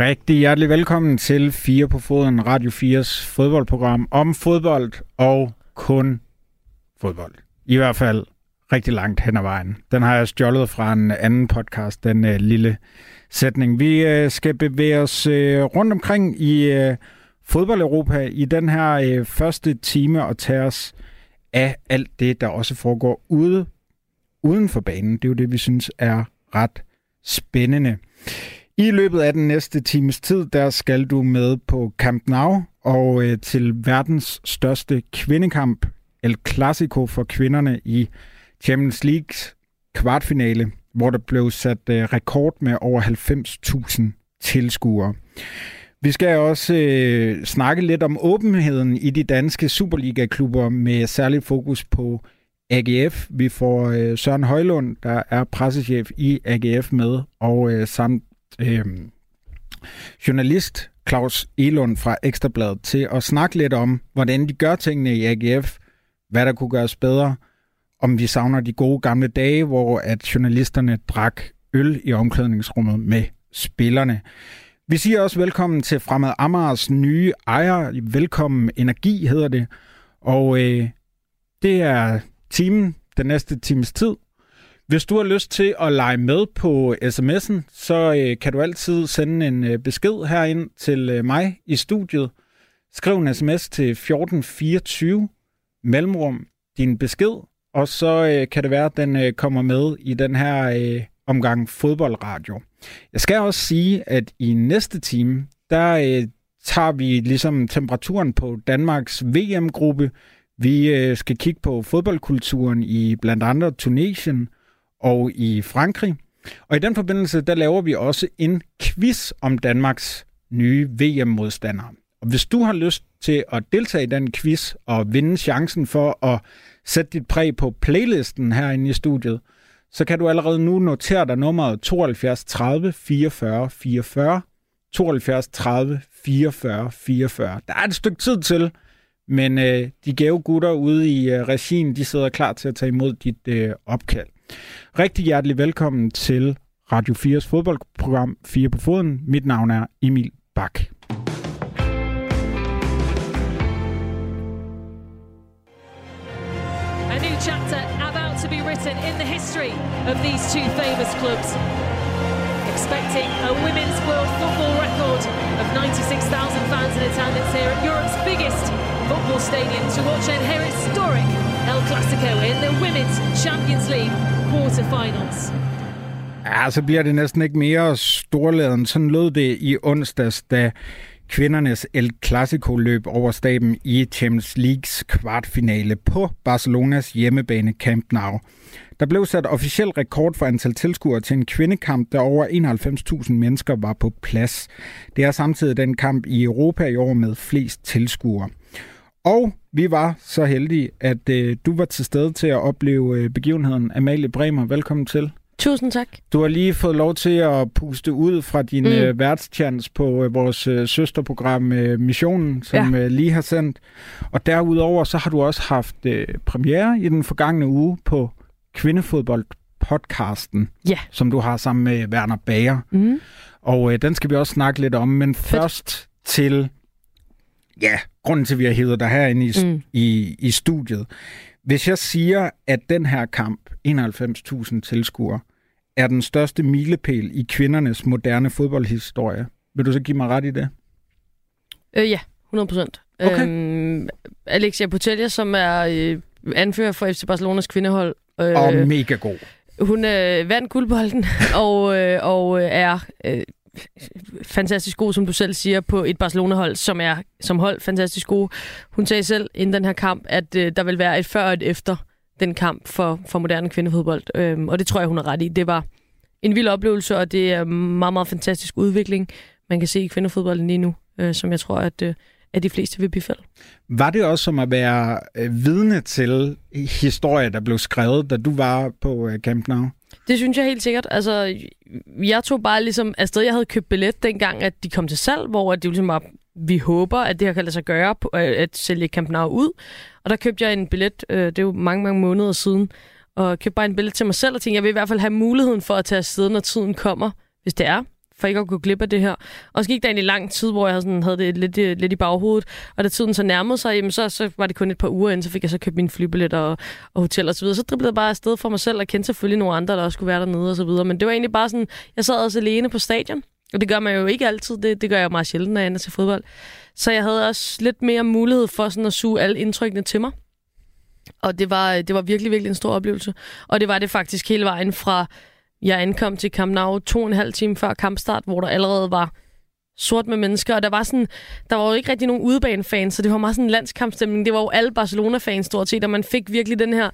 Rigtig hjertelig velkommen til Fire på Foden, Radio 4's fodboldprogram om fodbold og kun fodbold. I hvert fald rigtig langt hen ad vejen. Den har jeg stjålet fra en anden podcast, den uh, lille sætning. Vi uh, skal bevæge os uh, rundt omkring i fodbold-Europa i den her øh, første time og tage os af alt det, der også foregår ude, uden for banen. Det er jo det, vi synes er ret spændende. I løbet af den næste times tid, der skal du med på Camp Nou og øh, til verdens største kvindekamp, El Clasico for kvinderne i Champions Leagues kvartfinale, hvor der blev sat øh, rekord med over 90.000 tilskuere. Vi skal også øh, snakke lidt om åbenheden i de danske Superliga-klubber med særlig fokus på AGF. Vi får øh, Søren Højlund, der er pressechef i AGF med, og øh, samt øh, journalist Claus Elund fra Ekstrabladet til at snakke lidt om, hvordan de gør tingene i AGF, hvad der kunne gøres bedre, om vi savner de gode gamle dage, hvor at journalisterne drak øl i omklædningsrummet med spillerne. Vi siger også velkommen til Fremad Amars nye ejer. Velkommen Energi hedder det. Og øh, det er timen, den næste times tid. Hvis du har lyst til at lege med på sms'en, så øh, kan du altid sende en øh, besked herind til øh, mig i studiet. Skriv en sms til 1424, mellemrum din besked, og så øh, kan det være, at den øh, kommer med i den her øh, omgang fodboldradio. Jeg skal også sige, at i næste time, der øh, tager vi ligesom temperaturen på Danmarks VM-gruppe. Vi øh, skal kigge på fodboldkulturen i blandt andet Tunesien, og i Frankrig. Og i den forbindelse, der laver vi også en quiz om Danmarks nye VM-modstandere. Og hvis du har lyst til at deltage i den quiz og vinde chancen for at sætte dit præg på playlisten herinde i studiet, så kan du allerede nu notere dig nummeret 72 30 44 44. 72 30 44 44. Der er et stykke tid til, men øh, de gave gutter ude i øh, regien, de sidder klar til at tage imod dit øh, opkald. Rigtig hjertelig velkommen til Radio 4's fodboldprogram 4 på foden. Mit navn er Emil Bak. A new chapter to in the history of these two famous clubs. Expecting a women's world football record of 96,000 fans in attendance here at Europe's biggest football stadium to watch an historic El Clasico in the Women's Champions League quarterfinals. Ja, så bliver det næsten ikke mere storladen. Sådan lød det i onsdags, da kvindernes El Clasico løb over staben i Champions Leagues kvartfinale på Barcelonas hjemmebane Camp Nou. Der blev sat officiel rekord for antal tilskuere til en kvindekamp, der over 91.000 mennesker var på plads. Det er samtidig den kamp i Europa i år med flest tilskuere. Og vi var så heldige, at øh, du var til stede til at opleve øh, begivenheden. Amalie Bremer, velkommen til. Tusind tak. Du har lige fået lov til at puste ud fra din mm. øh, værtschance på øh, vores øh, søsterprogram øh, Missionen, som ja. øh, lige har sendt. Og derudover så har du også haft øh, premiere i den forgangne uge på Kvindefodbold podcasten, ja. som du har sammen med Werner Bager. Mm. Og øh, den skal vi også snakke lidt om, men Fedt. først til ja, grunden til, at vi har hævet dig herinde i, mm. i, i studiet. Hvis jeg siger, at den her kamp, 91.000 tilskuere, er den største milepæl i kvindernes moderne fodboldhistorie, vil du så give mig ret i det? Øh, ja, 100 procent. Okay. Øhm, Alexia Putellas, som er øh, anfører for FC Barcelonas kvindehold. Øh, og mega god. Hun øh, vandt guldbolden og, øh, og er øh, fantastisk god, som du selv siger, på et Barcelona-hold, som er som hold fantastisk god. Hun sagde selv inden den her kamp, at øh, der vil være et før og et efter den kamp for, for moderne kvindefodbold. Øhm, og det tror jeg, hun har ret i. Det var en vild oplevelse, og det er meget, meget fantastisk udvikling, man kan se i kvindefodbolden lige nu, øh, som jeg tror, at, øh, at de fleste vil bifalde. Var det også som at være øh, vidne til historie, der blev skrevet, da du var på øh, Camp Nou? Det synes jeg helt sikkert. Altså, jeg tog bare ligesom afsted. Jeg havde købt billet dengang, at de kom til salg, hvor det ligesom var vi håber, at det her kan lade sig gøre, øh, at sælge Camp Nou ud. Og der købte jeg en billet, øh, det er jo mange, mange måneder siden, og købte bare en billet til mig selv, og tænkte, jeg vil i hvert fald have muligheden for at tage afsted, når tiden kommer, hvis det er for ikke at gå glip af det her. Og så gik der egentlig lang tid, hvor jeg sådan, havde det lidt, øh, lidt i baghovedet, og da tiden så nærmede sig, jamen, så, så var det kun et par uger inden, så fik jeg så købt min flybillet og, og hotel og så videre. Så driblede jeg bare afsted for mig selv, og kendte selvfølgelig nogle andre, der også skulle være dernede og så videre. Men det var egentlig bare sådan, jeg sad også alene på stadion, og det gør man jo ikke altid, det, det gør jeg meget sjældent, når jeg ender til fodbold. Så jeg havde også lidt mere mulighed for sådan at suge alle indtrykkene til mig. Og det var, det var virkelig, virkelig en stor oplevelse. Og det var det faktisk hele vejen fra jeg ankom til Camp Nou to og en halv time før kampstart, hvor der allerede var sort med mennesker, og der var sådan, der var jo ikke rigtig nogen udebanefans, så det var meget sådan en landskampstemning. Det var jo alle Barcelona-fans stort set, og man fik virkelig den her,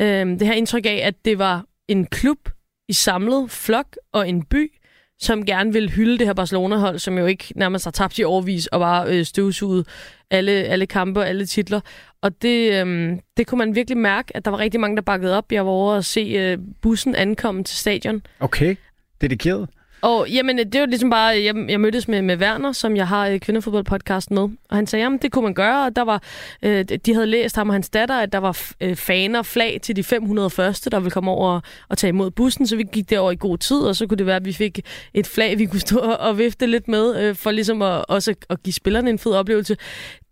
øh, det her indtryk af, at det var en klub i samlet flok og en by, som gerne vil hylde det her Barcelona-hold, som jo ikke nærmest har tabt i overvis og bare øh, støvsuget alle, alle kampe og alle titler. Og det, øh, det kunne man virkelig mærke, at der var rigtig mange, der bakkede op. Jeg var over at se øh, bussen ankomme til stadion. Okay, dedikeret. Og jamen, det var ligesom bare, jeg, jeg mødtes med, med Werner, som jeg har øh, kvindefodboldpodcast med, og han sagde, jamen det kunne man gøre, og der var, øh, de havde læst ham og hans datter, at der var øh, faner, flag til de 500 første, der ville komme over og, og tage imod bussen, så vi gik derover i god tid, og så kunne det være, at vi fik et flag, vi kunne stå og, og vifte lidt med, øh, for ligesom at, også at give spillerne en fed oplevelse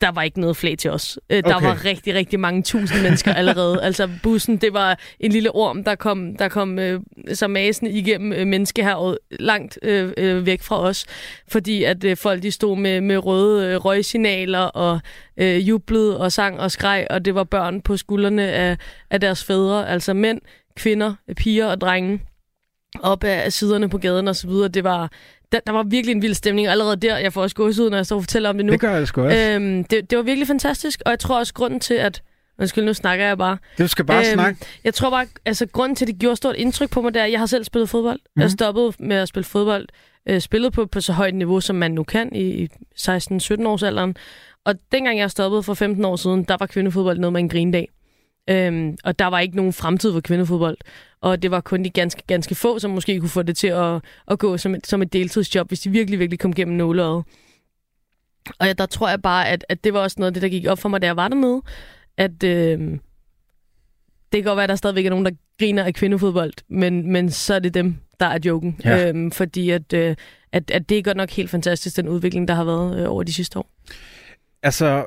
der var ikke noget flag til os. Øh, okay. Der var rigtig, rigtig mange tusind mennesker allerede. altså bussen, det var en lille orm, der kom, der kom øh, så masen igennem øh, menneskehavet langt øh, øh, væk fra os. Fordi at øh, folk de stod med, med røde øh, røgsignaler og øh, jublede og sang og skreg, og det var børn på skuldrene af, af deres fædre. Altså mænd, kvinder, piger og drenge op af siderne på gaden og så videre. Det var, der, der var virkelig en vild stemning, og allerede der, jeg får også gået ud, når jeg står og fortæller om det nu. Det gør jeg sgu også. Øhm, det, det var virkelig fantastisk, og jeg tror også, grunden til, at Undskyld, nu snakker jeg bare. Du skal bare øhm, snakke. Jeg tror bare, altså grunden til, at det gjorde stort indtryk på mig, det er, at jeg har selv spillet fodbold. Mm. Jeg mhm. stoppede med at spille fodbold. Øh, spillet på, på så højt niveau, som man nu kan i, i 16-17 års alderen. Og dengang jeg stoppede for 15 år siden, der var kvindefodbold noget med en grindag. Øhm, og der var ikke nogen fremtid for kvindefodbold. Og det var kun de ganske, ganske få, som måske kunne få det til at, at gå som et, som et deltidsjob, hvis de virkelig, virkelig kom gennem nåleøjet. Og ja, der tror jeg bare, at, at det var også noget af det, der gik op for mig, da jeg var dernede. At øh, det kan godt være, at der stadigvæk er nogen, der griner af kvindefodbold, men, men så er det dem, der er joken. Ja. Øhm, fordi at, øh, at, at det er godt nok helt fantastisk, den udvikling, der har været øh, over de sidste år. Altså,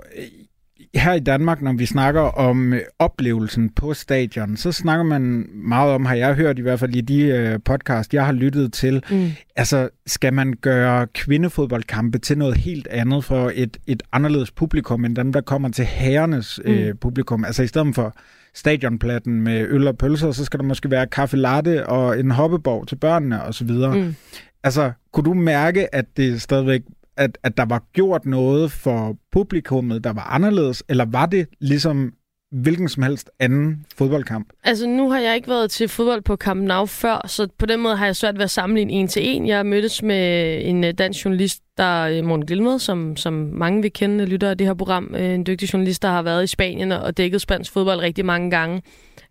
her i Danmark, når vi snakker om øh, oplevelsen på stadion, så snakker man meget om, har jeg hørt i hvert fald i de øh, podcast, jeg har lyttet til, mm. altså skal man gøre kvindefodboldkampe til noget helt andet for et, et anderledes publikum, end dem, der kommer til herrenes mm. øh, publikum? Altså i stedet for stadionplatten med øl og pølser, så skal der måske være kaffe latte og en hoppeborg til børnene osv. Mm. Altså, kunne du mærke, at det stadigvæk at, at der var gjort noget for publikummet, der var anderledes, eller var det ligesom hvilken som helst anden fodboldkamp? Altså, nu har jeg ikke været til fodbold på Camp Nou før, så på den måde har jeg svært ved at sammenligne en til en. Jeg mødtes med en øh, dansk journalist, der er Morten Glilmed, som, som mange vil kende, lytter af det her program. Øh, en dygtig journalist, der har været i Spanien og dækket spansk fodbold rigtig mange gange.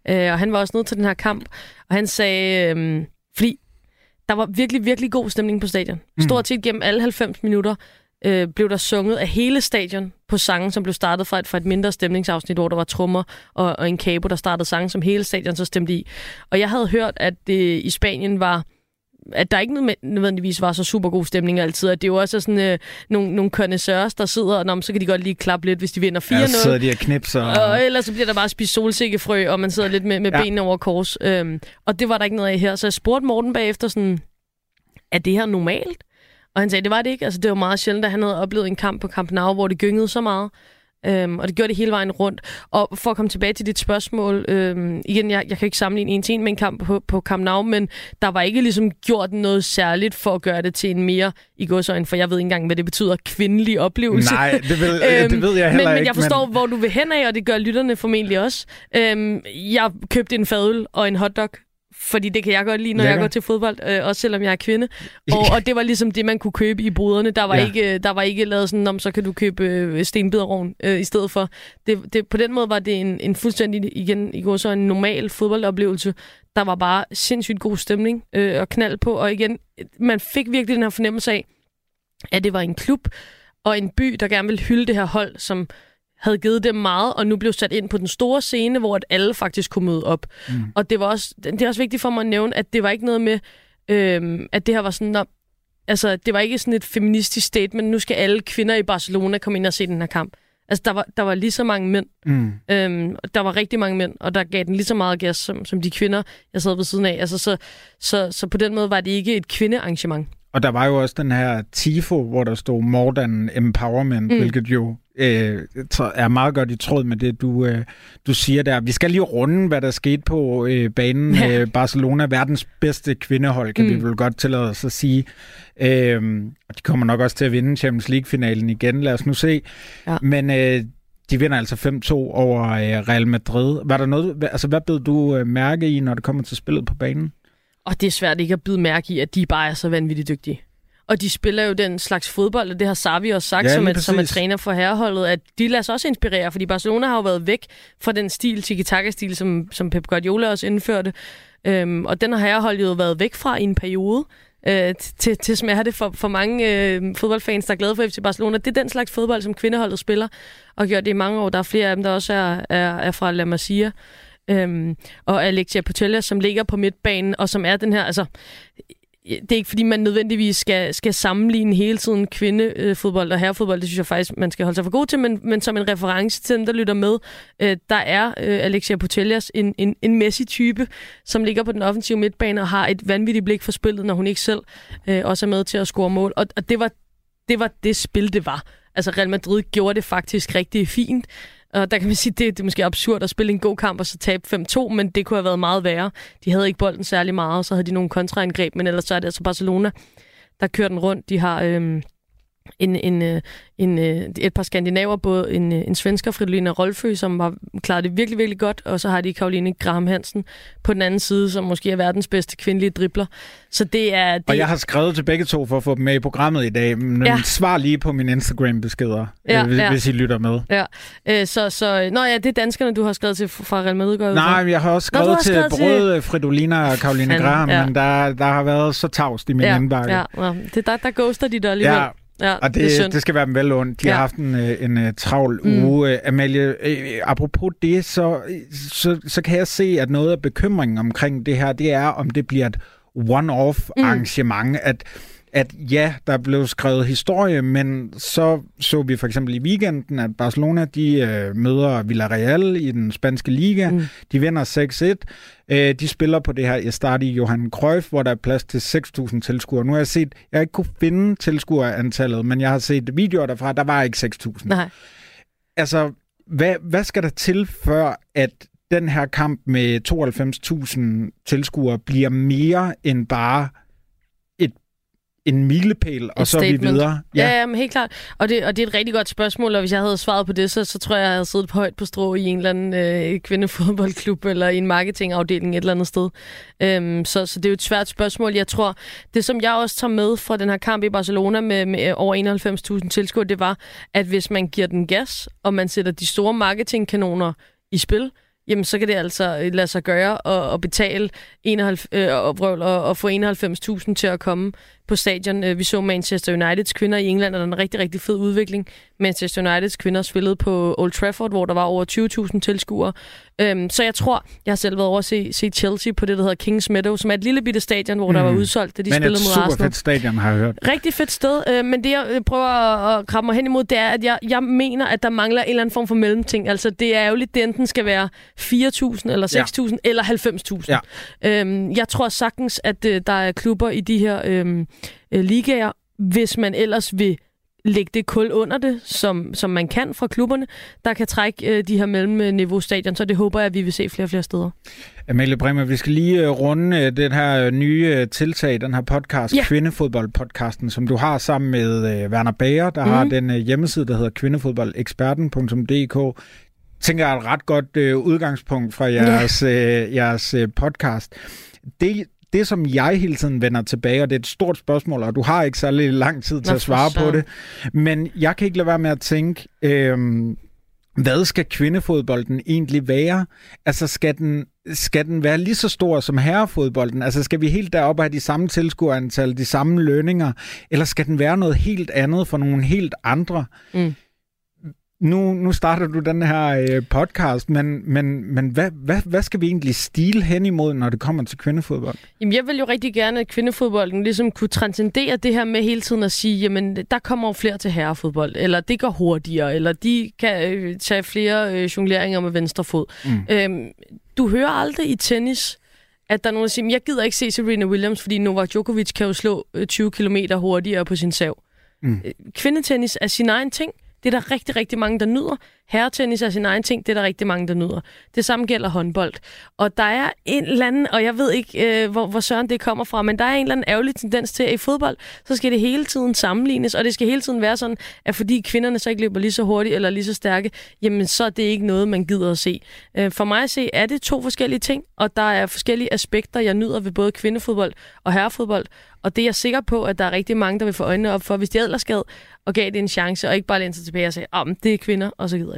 Og han var også nede til den her kamp, og han sagde, øhm, fordi der var virkelig, virkelig god stemning på stadion. Mm. Stort set gennem alle 90 minutter øh, blev der sunget af hele stadion på sange, som blev startet fra et, fra et mindre stemningsafsnit, hvor der var trommer og, og en kabo, der startede sange, som hele stadion så stemte i. Og jeg havde hørt, at det i Spanien var at der ikke nødvendigvis var så super god stemning altid. At det er jo også sådan øh, nogle, nogle connoisseurs, der sidder, og så kan de godt lige klappe lidt, hvis de vinder 4-0. Ja, så sidder de og knipser. Og... og ellers så bliver der bare spist solsikkefrø, og man sidder lidt med, med ja. benene over kors. Øhm, og det var der ikke noget af her. Så jeg spurgte Morten bagefter sådan, er det her normalt? Og han sagde, det var det ikke. Altså, det var meget sjældent, at han havde oplevet en kamp på Camp Nou, hvor det gyngede så meget. Øhm, og det gjorde det hele vejen rundt. Og for at komme tilbage til dit spørgsmål, øhm, igen, jeg, jeg kan ikke sammenligne en til en med en kamp på, på Camp Nou, men der var ikke ligesom gjort noget særligt for at gøre det til en mere, i godsøjne, for jeg ved ikke engang, hvad det betyder, kvindelig oplevelse. Nej, det ved, øhm, det ved jeg heller men, ikke. Men jeg forstår, men... hvor du vil hen af, og det gør lytterne formentlig også. Øhm, jeg købte en fadøl og en hotdog fordi det kan jeg godt lide, når Lækker. jeg går til fodbold, øh, også selvom jeg er kvinde. Og, og det var ligesom det, man kunne købe i boderne. Der var, ja. ikke, der var ikke lavet sådan, om så kan du købe øh, stenbiderovn øh, i stedet for. Det, det, på den måde var det en, en fuldstændig, igen, i går så en normal fodboldoplevelse. Der var bare sindssygt god stemning øh, og knald på. Og igen, man fik virkelig den her fornemmelse af, at det var en klub, og en by, der gerne ville hylde det her hold, som havde givet dem meget, og nu blev sat ind på den store scene, hvor at alle faktisk kunne møde op. Mm. Og det var også, det er også vigtigt for mig at nævne, at det var ikke noget med, øhm, at det her var sådan, når, altså det var ikke sådan et feministisk statement, nu skal alle kvinder i Barcelona komme ind og se den her kamp. Altså, der var, der var lige så mange mænd. Mm. Øhm, der var rigtig mange mænd, og der gav den lige så meget gas som, som de kvinder, jeg sad ved siden af. Altså, så, så, så på den måde var det ikke et kvindearrangement. Og der var jo også den her TIFO, hvor der stod More Than Empowerment, mm. hvilket jo øh, er meget godt i tråd med det, du, øh, du siger der. Vi skal lige runde, hvad der skete på øh, banen. Ja. Øh, Barcelona, verdens bedste kvindehold, kan mm. vi vel godt tillade os at sige. Øh, og de kommer nok også til at vinde Champions League-finalen igen. Lad os nu se. Ja. Men øh, de vinder altså 5-2 over øh, Real Madrid. Var der noget, altså, hvad blev du øh, mærke i, når det kommer til spillet på banen? Og det er svært ikke at bide mærke i, at de bare er så vanvittigt dygtige. Og de spiller jo den slags fodbold, og det har Savi også sagt, ja, som, et, som er træner for herreholdet, at de lader sig også inspirere, fordi Barcelona har jo været væk fra den stil, tiki-taka-stil, som, som Pep Guardiola også indførte. Øhm, og den har herreholdet jo været væk fra i en periode, øh, til, til smerte for, for mange øh, fodboldfans, der er glade for FC Barcelona. Det er den slags fodbold, som kvindeholdet spiller, og gjort det i mange år. Der er flere af dem, der også er, er, er fra La Masia. Øhm, og Alexia Putellas, som ligger på midtbanen, og som er den her, altså, det er ikke fordi, man nødvendigvis skal, skal sammenligne hele tiden kvindefodbold og herrefodbold. Det synes jeg faktisk, man skal holde sig for god til, men, men som en reference til dem, der lytter med, øh, der er øh, Alexia Putellas en, en, en Messi-type, som ligger på den offensive midtbane og har et vanvittigt blik for spillet, når hun ikke selv øh, også er med til at score mål. Og, og det, var, det var det spil, det var. Altså Real Madrid gjorde det faktisk rigtig fint. Og der kan man sige, det, det er måske absurd at spille en god kamp og så tabe 5-2, men det kunne have været meget værre. De havde ikke bolden særlig meget, og så havde de nogle kontraangreb, men ellers så er det altså Barcelona, der kører den rundt. De har Øh, en, en, øh, en, øh, et par skandinaver, både en, øh, en svensker, Fridolina Rolfø, som har klaret det virkelig, virkelig godt, og så har de Karoline Graham Hansen på den anden side, som måske er verdens bedste kvindelige dribler. Så det er... Det... Og jeg har skrevet til begge to for at få dem med i programmet i dag, men ja. svar lige på mine Instagram-beskeder, ja, hvis, ja. hvis I lytter med. Ja, så, så... Nå ja, det er danskerne, du har skrevet til fra Real Madrid, går Nej, jeg har også skrevet, Nå, til skrevet både til... Fridolina og Karoline Graham, ja. men der, der har været så tavst i min ja, indbakke. Ja, ja. Det, der, der ghoster de der alligevel. Ja, Ja, og det, det, det skal være dem vel ondt. De ja. har haft en, øh, en, en øh, travl mm. uge. Amalie, øh, apropos det, så, så, så kan jeg se, at noget af bekymringen omkring det her, det er, om det bliver et one-off mm. arrangement, at at ja, der blev skrevet historie, men så så vi for eksempel i weekenden, at Barcelona de øh, møder Villarreal i den spanske liga. Mm. De vinder 6-1. Øh, de spiller på det her Estadi Johan Cruyff, hvor der er plads til 6.000 tilskuere. Nu har jeg set, jeg har ikke kunne finde tilskuerantallet, men jeg har set videoer derfra, der var ikke 6.000. Nej. Altså, hvad, hvad skal der til, før at den her kamp med 92.000 tilskuere bliver mere end bare en milepæl, og så er vi videre. Ja, ja men helt klart. Og det, og det er et rigtig godt spørgsmål, og hvis jeg havde svaret på det, så, så tror jeg, jeg havde siddet på højt på strå i en eller anden øh, kvindefodboldklub eller i en marketingafdeling et eller andet sted. Øhm, så, så det er jo et svært spørgsmål. Jeg tror, det som jeg også tager med fra den her kamp i Barcelona med, med over 91.000 tilskuere, det var, at hvis man giver den gas, og man sætter de store marketingkanoner i spil, jamen så kan det altså øh, lade sig gøre at, at betale 91, øh, og, og, og få 91.000 til at komme på stadion. Øh, vi så Manchester Uniteds kvinder i England, og der er en rigtig, rigtig fed udvikling. Manchester Uniteds kvinder spillede på Old Trafford, hvor der var over 20.000 tilskuere. Øhm, så jeg tror, jeg har selv været over at se, se Chelsea på det, der hedder Kings Meadow, som er et lille bitte stadion, hvor mm. der var udsolgt, da de men spillede mod Arsenal. Men et super fedt stadion, har jeg hørt. Rigtig fedt sted, øh, men det jeg prøver at krabbe mig hen imod, det er, at jeg, jeg mener, at der mangler en eller anden form for mellemting. Altså, det er jo lidt, det enten skal være 4.000 eller 6.000 ja. eller 90.000. Ja. Øhm, jeg tror sagtens, at øh, der er klubber i de her øhm, øh, ligaer, hvis man ellers vil lægge det kul under det, som, som man kan fra klubberne, der kan trække øh, de her mellemniveau stadion, så det håber jeg, at vi vil se flere og flere steder. Amalie Bremer, vi skal lige øh, runde øh, den her nye øh, tiltag, den her podcast, ja. Kvindefodboldpodcasten, som du har sammen med Werner Bager, der mm. har mhm. den hjemmeside, der hedder kvindefodboldeksperten.dk tænker jeg er et ret godt øh, udgangspunkt fra jeres, ja. øh, jeres øh, podcast. Det, det, som jeg hele tiden vender tilbage, og det er et stort spørgsmål, og du har ikke særlig lang tid til Nå, at svare så. på det, men jeg kan ikke lade være med at tænke, øh, hvad skal kvindefodbolden egentlig være? Altså, skal den, skal den være lige så stor som herrefodbolden? Altså skal vi helt deroppe have de samme tilskuerantal, de samme lønninger, eller skal den være noget helt andet for nogle helt andre? Mm nu, nu starter du den her øh, podcast, men, men, men hvad, hvad, hvad skal vi egentlig stile hen imod, når det kommer til kvindefodbold? Jamen, jeg vil jo rigtig gerne, at kvindefodbolden ligesom kunne transcendere det her med hele tiden at sige, jamen, der kommer jo flere til herrefodbold, eller det går hurtigere, eller de kan øh, tage flere øh, jongleringer med venstre fod. Mm. Øhm, du hører aldrig i tennis, at der er nogen, der siger, jeg gider ikke se Serena Williams, fordi Novak Djokovic kan jo slå 20 øh, km hurtigere på sin sav. Mm. Øh, kvindetennis er sin egen ting. Det er der rigtig, rigtig mange, der nyder. Herretennis er sin egen ting, det er der rigtig mange, der nyder. Det samme gælder håndbold. Og der er en eller anden, og jeg ved ikke, øh, hvor, hvor søren det kommer fra, men der er en eller anden ærgerlig tendens til, at i fodbold, så skal det hele tiden sammenlignes, og det skal hele tiden være sådan, at fordi kvinderne så ikke løber lige så hurtigt eller lige så stærke, jamen så er det ikke noget, man gider at se. Øh, for mig at se, er det to forskellige ting, og der er forskellige aspekter, jeg nyder ved både kvindefodbold og herrefodbold, og det er jeg sikker på, at der er rigtig mange, der vil få øjnene op for, hvis de ellers gad og gav det en chance, og ikke bare læne sig tilbage og sagde, at det er kvinder, og så gider.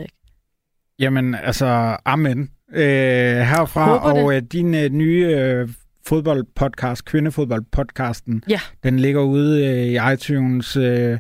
Jamen, altså, amen. Øh, herfra, og øh, din øh, nye øh, fodboldpodcast, kvindefodboldpodcasten, ja. den ligger ude øh, i iTunes... Øh,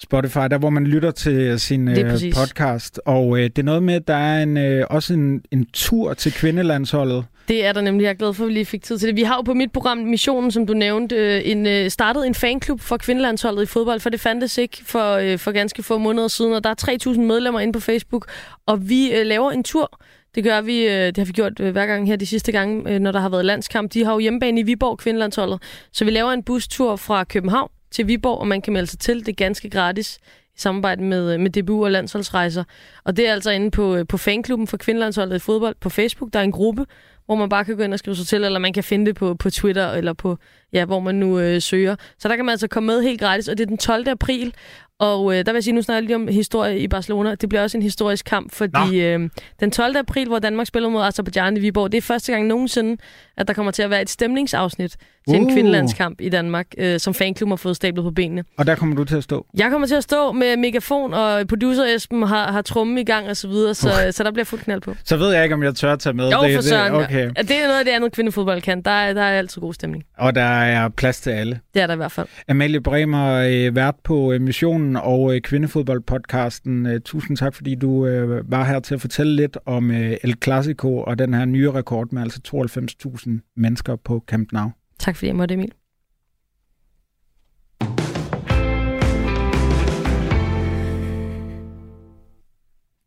Spotify, der hvor man lytter til sin øh, podcast. Og øh, det er noget med, at der er en, øh, også en, en tur til kvindelandsholdet. Det er der nemlig. Jeg er glad for, at vi lige fik tid til det. Vi har jo på mit program Missionen, som du nævnte, øh, en, øh, startet en fanklub for kvindelandsholdet i fodbold, for det fandtes ikke for, øh, for ganske få måneder siden, og der er 3.000 medlemmer inde på Facebook, og vi laver en tur det gør vi, det har vi gjort hver gang her de sidste gange, når der har været landskamp. De har jo hjemmebane i Viborg, kvindelandsholdet. Så vi laver en bustur fra København til Viborg, og man kan melde sig til. Det er ganske gratis i samarbejde med, med DBU og landsholdsrejser. Og det er altså inde på, på fanklubben for kvindelandsholdet i fodbold på Facebook. Der er en gruppe, hvor man bare kan gå ind og skrive sig til, eller man kan finde det på, på Twitter, eller på, ja, hvor man nu øh, søger. Så der kan man altså komme med helt gratis, og det er den 12. april, og øh, der vil jeg sige, nu snakker jeg lige om historie i Barcelona. Det bliver også en historisk kamp, fordi øh, den 12. april, hvor Danmark spiller mod Azerbaijan i Viborg, det er første gang nogensinde, at der kommer til at være et stemningsafsnit til uh. en kvindelandskamp i Danmark, øh, som fanklubben har fået stablet på benene. Og der kommer du til at stå? Jeg kommer til at stå med megafon, og producer Esben har, har trummen i gang og så videre, så, uh. så der bliver fuld knald på. Så ved jeg ikke, om jeg tør at tage med. Jo, det, for søren. Det, okay. det er noget af det andet kvindefodbold kan. Der er, der er altid god stemning. Og der er plads til alle. Det er der i hvert fald. Amalie Bremer, øh, vært på øh, missionen og øh, kvindefodboldpodcasten. Tusind tak, fordi du var her til at fortælle lidt om El Clasico og den her nye rekord med altså 92.000 mennesker på Camp Nou. Tak fordi jeg måtte, Emil.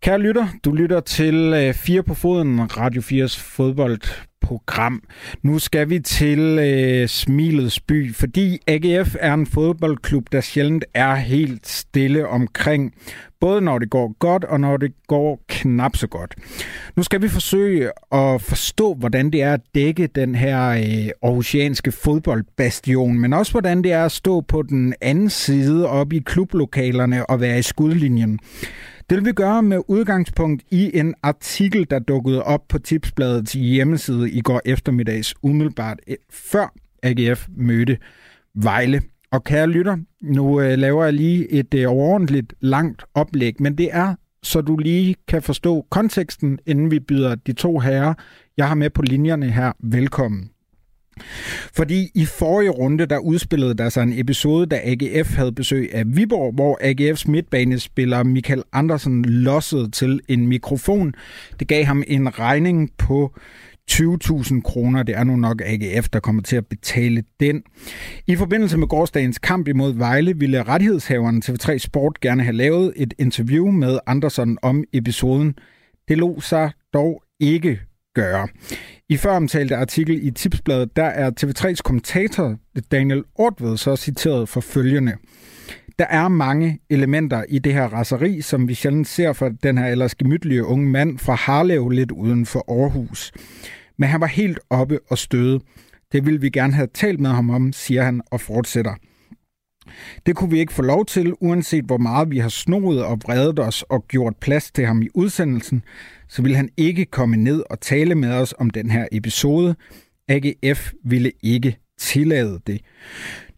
Kære lytter, du lytter til øh, Fire på Foden, Radio 4's fodboldprogram. Nu skal vi til øh, Smilets by, fordi AGF er en fodboldklub, der sjældent er helt stille omkring, både når det går godt og når det går knap så godt. Nu skal vi forsøge at forstå, hvordan det er at dække den her øh, aarhusianske fodboldbastion, men også hvordan det er at stå på den anden side op i klublokalerne og være i skudlinjen. Det vil vi gøre med udgangspunkt i en artikel, der dukkede op på Tipsbladets hjemmeside i går eftermiddags, umiddelbart eh, før AGF mødte Vejle. Og kære lytter, nu øh, laver jeg lige et eh, øh, overordentligt langt oplæg, men det er, så du lige kan forstå konteksten, inden vi byder de to herrer, jeg har med på linjerne her, velkommen. Fordi i forrige runde, der udspillede der sig en episode, da AGF havde besøg af Viborg, hvor AGF's midtbanespiller Michael Andersen lossede til en mikrofon. Det gav ham en regning på 20.000 kroner. Det er nu nok AGF, der kommer til at betale den. I forbindelse med gårdsdagens kamp imod Vejle ville rettighedshaveren TV3 Sport gerne have lavet et interview med Andersen om episoden. Det lå sig dog ikke gøre. I føromtalte artikel i Tipsbladet, der er TV3's kommentator Daniel Ortved så citeret for følgende. Der er mange elementer i det her raseri, som vi sjældent ser for den her ellers gemytlige unge mand fra Harlev lidt uden for Aarhus. Men han var helt oppe og støde. Det ville vi gerne have talt med ham om, siger han og fortsætter. Det kunne vi ikke få lov til, uanset hvor meget vi har snoet og vredet os og gjort plads til ham i udsendelsen, så ville han ikke komme ned og tale med os om den her episode. AGF ville ikke tillade det.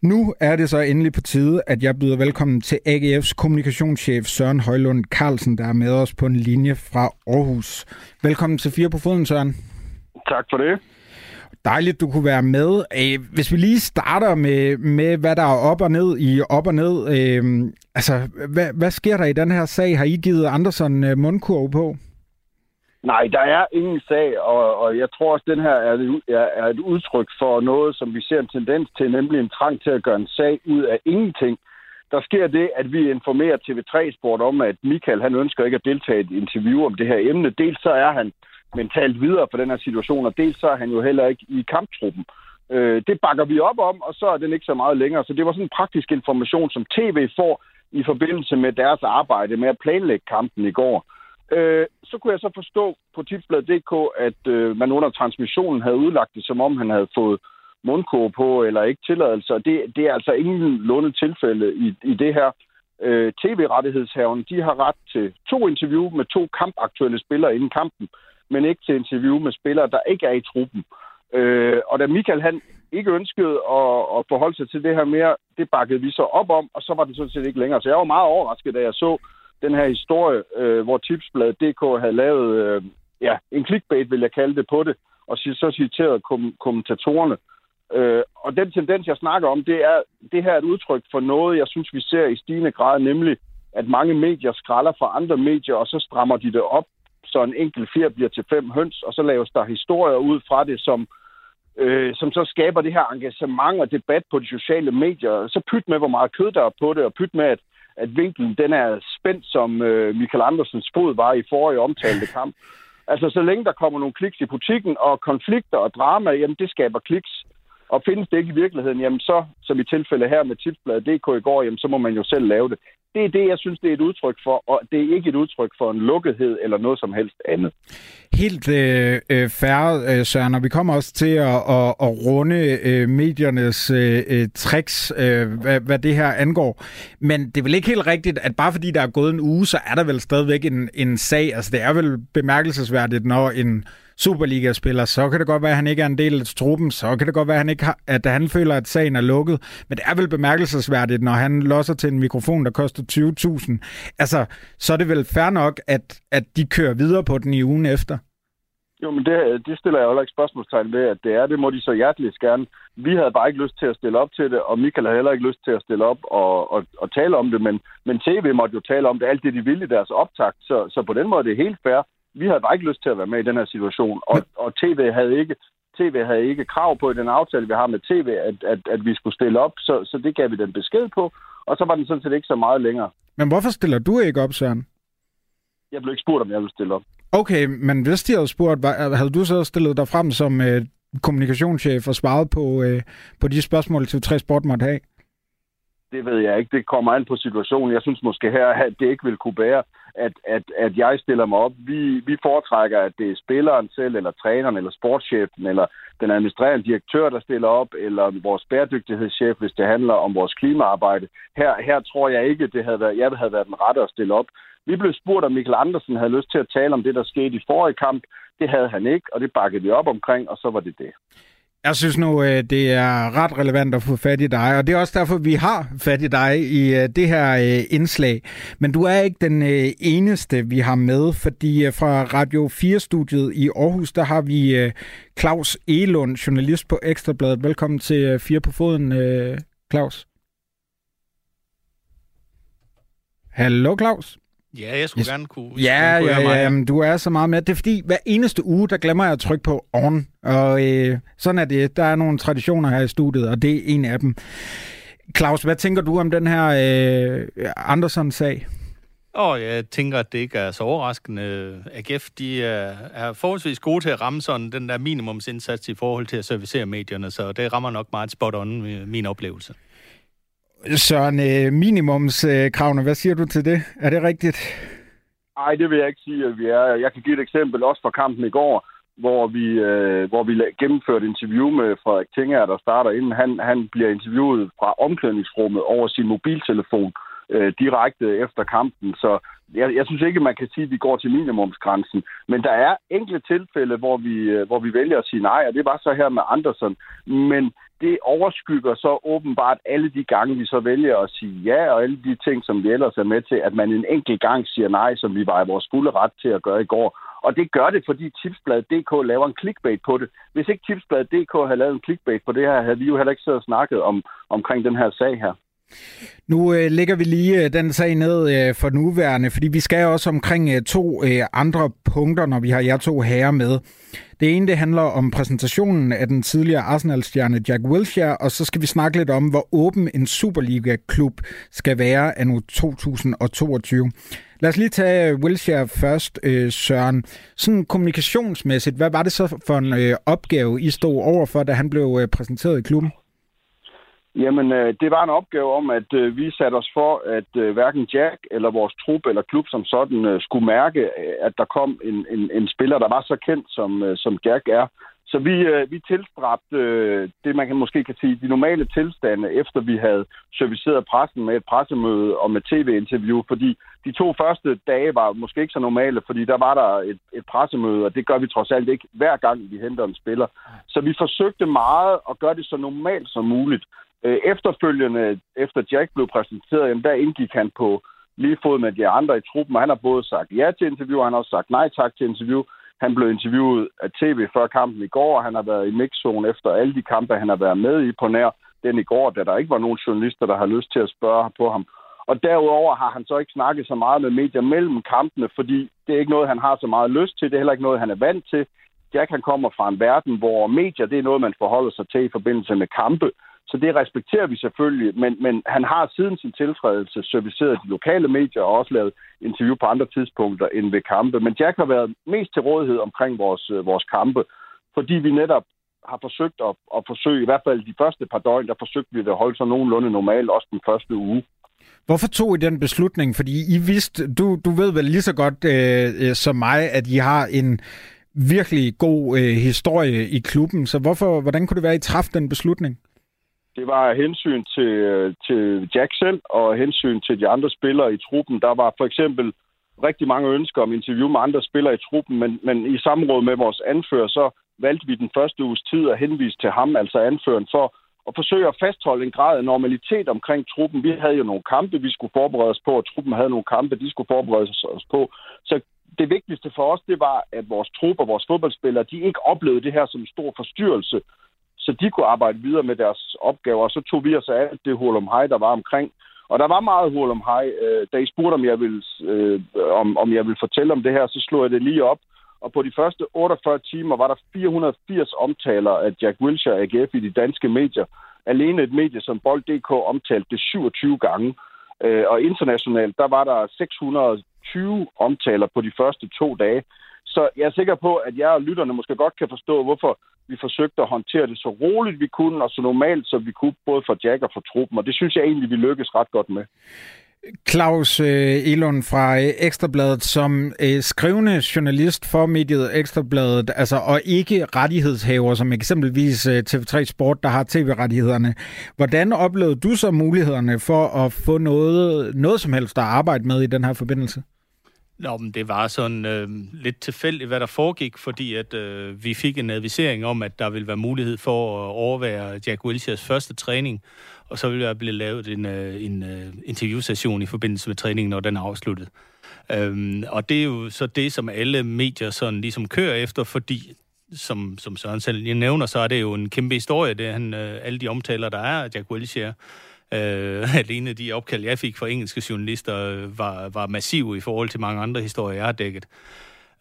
Nu er det så endelig på tide, at jeg byder velkommen til AGF's kommunikationschef Søren Højlund Carlsen, der er med os på en linje fra Aarhus. Velkommen til Fire på Foden, Søren. Tak for det. Dejligt, du kunne være med. Øh, hvis vi lige starter med, med hvad der er op og ned i op og ned. Øh, altså, hvad, hvad sker der i den her sag? Har I givet Andersen øh, mundkurv på? Nej, der er ingen sag, og, og jeg tror også, at den her er, er, er et udtryk for noget, som vi ser en tendens til, nemlig en trang til at gøre en sag ud af ingenting. Der sker det, at vi informerer TV3-sport om, at Michael han ønsker ikke at deltage i et interview om det her emne. Dels så er han mentalt videre for den her situation, og dels så er han jo heller ikke i kamptruppen. Øh, det bakker vi op om, og så er den ikke så meget længere. Så det var sådan en praktisk information, som tv får i forbindelse med deres arbejde med at planlægge kampen i går. Øh, så kunne jeg så forstå på tipsbladet.dk, at øh, man under transmissionen havde udlagt det, som om han havde fået mundkur på eller ikke tilladelse. Det, det er altså ingen lånet tilfælde i, i det her. Øh, TV-rettighedshaverne, de har ret til to interview med to kampaktuelle spillere inden kampen, men ikke til interview med spillere, der ikke er i truppen. Øh, og da Michael han ikke ønskede at, at forholde sig til det her mere, det bakkede vi så op om, og så var det sådan set ikke længere. Så jeg var meget overrasket, da jeg så den her historie, øh, hvor Tipsbladet.dk havde lavet øh, ja, en clickbait, vil jeg kalde det, på det, og så citeret kom- kommentatorerne. Øh, og den tendens, jeg snakker om, det er, det her er et udtryk for noget, jeg synes, vi ser i stigende grad, nemlig at mange medier skralder fra andre medier, og så strammer de det op, så en enkelt fjer bliver til fem høns, og så laves der historier ud fra det, som, øh, som så skaber det her engagement og debat på de sociale medier. Så pyt med, hvor meget kød der er på det, og pyt med, at at vinklen den er spændt, som øh, Michael Andersens fod var i forrige omtalte kamp. Altså, så længe der kommer nogle kliks i butikken, og konflikter og drama, jamen, det skaber kliks. Og findes det ikke i virkeligheden, jamen så, som i tilfælde her med tipsbladet.dk i går, jamen så må man jo selv lave det. Det er det, jeg synes, det er et udtryk for, og det er ikke et udtryk for en lukkethed eller noget som helst andet. Helt øh, øh færre, øh, Søren, og vi kommer også til at, at, at runde øh, mediernes øh, øh, tricks, øh, hvad, hvad det her angår. Men det er vel ikke helt rigtigt, at bare fordi der er gået en uge, så er der vel stadigvæk en, en sag. Altså det er vel bemærkelsesværdigt, når en Superliga-spiller, så kan det godt være, at han ikke er en del af truppen, så kan det godt være, at han, ikke har, at han føler, at sagen er lukket. Men det er vel bemærkelsesværdigt, når han losser til en mikrofon, der koster 20.000. Altså, så er det vel fair nok, at, at de kører videre på den i ugen efter. Jo, men det, det stiller jeg jo ikke spørgsmålstegn ved, at det er. Det må de så hjerteligt gerne. Vi havde bare ikke lyst til at stille op til det, og Michael havde heller ikke lyst til at stille op og, og, og tale om det, men, men TV måtte jo tale om det, alt det de ville i deres optakt, så, så på den måde det er det helt fair vi havde bare ikke lyst til at være med i den her situation, og, og TV havde ikke TV havde ikke krav på i den aftale, vi har med TV, at, at, at vi skulle stille op, så, så det gav vi den besked på, og så var den sådan set ikke så meget længere. Men hvorfor stiller du ikke op, Søren? Jeg blev ikke spurgt, om jeg ville stille op. Okay, men hvis de havde spurgt, havde du så stillet dig frem som øh, kommunikationschef og svaret på, øh, på de spørgsmål, til 3 Sport måtte have? Det ved jeg ikke. Det kommer an på situationen. Jeg synes måske her, at det ikke vil kunne bære at, at, at jeg stiller mig op. Vi, vi foretrækker, at det er spilleren selv, eller træneren, eller sportschefen, eller den administrerende direktør, der stiller op, eller vores bæredygtighedschef, hvis det handler om vores klimaarbejde. Her, her tror jeg ikke, det havde været, jeg havde været den rette at stille op. Vi blev spurgt, om Michael Andersen havde lyst til at tale om det, der skete i forrige kamp. Det havde han ikke, og det bakkede vi op omkring, og så var det det. Jeg synes nu, øh, det er ret relevant at få fat i dig, og det er også derfor, vi har fat i dig i øh, det her øh, indslag. Men du er ikke den eneste, vi har med, fordi fra Radio 4-studiet i Aarhus, der har vi Claus Elund, journalist på Ekstrabladet. Velkommen til Fire på Foden, Claus. Hallo, Claus. Ja, jeg skulle yes. gerne kunne... Ja, kunne ja, ja, jamen, du er så meget med. Det er fordi, hver eneste uge, der glemmer jeg at trykke på on. Og øh, sådan er det. Der er nogle traditioner her i studiet, og det er en af dem. Claus, hvad tænker du om den her øh, Andersen-sag? Og jeg tænker, at det ikke er så overraskende. AGF de er, er forholdsvis gode til at ramme sådan den der minimumsindsats i forhold til at servicere medierne, så det rammer nok meget spot on, min oplevelse. Søren, øh, minimumskravene, hvad siger du til det? Er det rigtigt? Nej, det vil jeg ikke sige, at vi er. Jeg kan give et eksempel også fra kampen i går, hvor vi, øh, hvor vi gennemførte interview med Frederik Tinger, der starter inden. Han, han bliver interviewet fra omklædningsrummet over sin mobiltelefon. øh, direkte efter kampen. Så jeg, jeg synes ikke, man kan sige, at vi går til minimumsgrænsen. Men der er enkelte tilfælde, hvor vi, øh, hvor vi vælger at sige nej, og det var så her med Andersen. Men det overskygger så åbenbart alle de gange, vi så vælger at sige ja, og alle de ting, som vi ellers er med til, at man en enkelt gang siger nej, som vi var i vores fulde ret til at gøre i går. Og det gør det, fordi Tipsbladet.dk laver en clickbait på det. Hvis ikke Tipsbladet.dk havde lavet en clickbait på det her, havde vi jo heller ikke siddet og snakket om, omkring den her sag her. Nu øh, lægger vi lige øh, den sag ned øh, for nuværende, fordi vi skal også omkring øh, to øh, andre punkter, når vi har jer to herrer med. Det ene det handler om præsentationen af den tidligere Arsenal-stjerne Jack Wilshere, og så skal vi snakke lidt om, hvor åben en Superliga-klub skal være anno 2022. Lad os lige tage øh, Wilshere først, øh, Søren. Sådan kommunikationsmæssigt, hvad var det så for en øh, opgave, I stod overfor, da han blev øh, præsenteret i klubben? Jamen, øh, det var en opgave om, at øh, vi satte os for, at øh, hverken Jack eller vores trup eller klub som sådan øh, skulle mærke, øh, at der kom en, en, en spiller, der var så kendt, som, øh, som Jack er. Så vi, øh, vi tilstræbte øh, det, man kan måske kan sige, de normale tilstande, efter vi havde serviceret pressen med et pressemøde og med tv-interview, fordi de to første dage var måske ikke så normale, fordi der var der et, et pressemøde, og det gør vi trods alt ikke hver gang, vi henter en spiller. Så vi forsøgte meget at gøre det så normalt som muligt. Øh, efterfølgende, efter Jack blev præsenteret, jamen, der indgik han på lige fod med de andre i truppen, og han har både sagt ja til interview, og han har også sagt nej tak til interview. Han blev interviewet af tv før kampen i går, og han har været i mixzone efter alle de kampe, han har været med i på nær den i går, da der ikke var nogen journalister, der har lyst til at spørge på ham. Og derudover har han så ikke snakket så meget med medier mellem kampene, fordi det er ikke noget, han har så meget lyst til. Det er heller ikke noget, han er vant til. Jack han kommer fra en verden, hvor medier det er noget, man forholder sig til i forbindelse med kampe. Så det respekterer vi selvfølgelig, men, men han har siden sin tiltrædelse serviceret de lokale medier og også lavet interview på andre tidspunkter end ved kampe. Men Jack har været mest til rådighed omkring vores, øh, vores kampe, fordi vi netop har forsøgt at, at forsøge, i hvert fald de første par døgn, der forsøgte vi at holde sig nogenlunde normalt, også den første uge. Hvorfor tog I den beslutning? Fordi I vidste, du, du ved vel lige så godt øh, øh som mig, at I har en virkelig god øh, historie i klubben. Så hvorfor, hvordan kunne det være, at I træffede den beslutning? Det var hensyn til, øh, til Jack selv og hensyn til de andre spillere i truppen. Der var for eksempel rigtig mange ønsker om interview med andre spillere i truppen, men, men i samråd med vores anfører, så valgte vi den første uges tid at henvise til ham, altså anføren, for at forsøge at fastholde en grad af normalitet omkring truppen. Vi havde jo nogle kampe, vi skulle forberede os på, og truppen havde nogle kampe, de skulle forberede os på. Så det vigtigste for os, det var, at vores truppe og vores fodboldspillere, de ikke oplevede det her som en stor forstyrrelse så de kunne arbejde videre med deres opgaver. Og så tog vi os af alt det hul om hej, der var omkring. Og der var meget hul om hej. Øh, da I spurgte, om jeg, ville, øh, om, om jeg ville fortælle om det her, så slog jeg det lige op. Og på de første 48 timer var der 480 omtaler af Jack Wilshere AGF i de danske medier. Alene et medie som Bold.dk omtalte det 27 gange. Øh, og internationalt, der var der 620 omtaler på de første to dage. Så jeg er sikker på, at jeg og lytterne måske godt kan forstå, hvorfor vi forsøgte at håndtere det så roligt vi kunne, og så normalt som vi kunne, både for Jack og for truppen. Og det synes jeg egentlig, vi lykkedes ret godt med. Claus øh, Elund fra øh, Ekstrabladet, som øh, skrivende journalist for mediet Ekstrabladet, altså, og ikke rettighedshaver, som eksempelvis øh, TV3 Sport, der har tv-rettighederne. Hvordan oplevede du så mulighederne for at få noget, noget som helst at arbejde med i den her forbindelse? Nå, men det var sådan øh, lidt tilfældigt, hvad der foregik, fordi at øh, vi fik en advisering om, at der ville være mulighed for at overvære Jack Wilsheres første træning, og så ville der blive lavet en, øh, en øh, interviewsession i forbindelse med træningen, når den er afsluttet. Øhm, og det er jo så det, som alle medier sådan ligesom kører efter, fordi som, som Søren selv lige nævner, så er det jo en kæmpe historie, det er han, øh, alle de omtaler, der er af Jack Wilshere. Øh, alene de opkald, jeg fik fra engelske journalister, var, var massive i forhold til mange andre historier, jeg har dækket.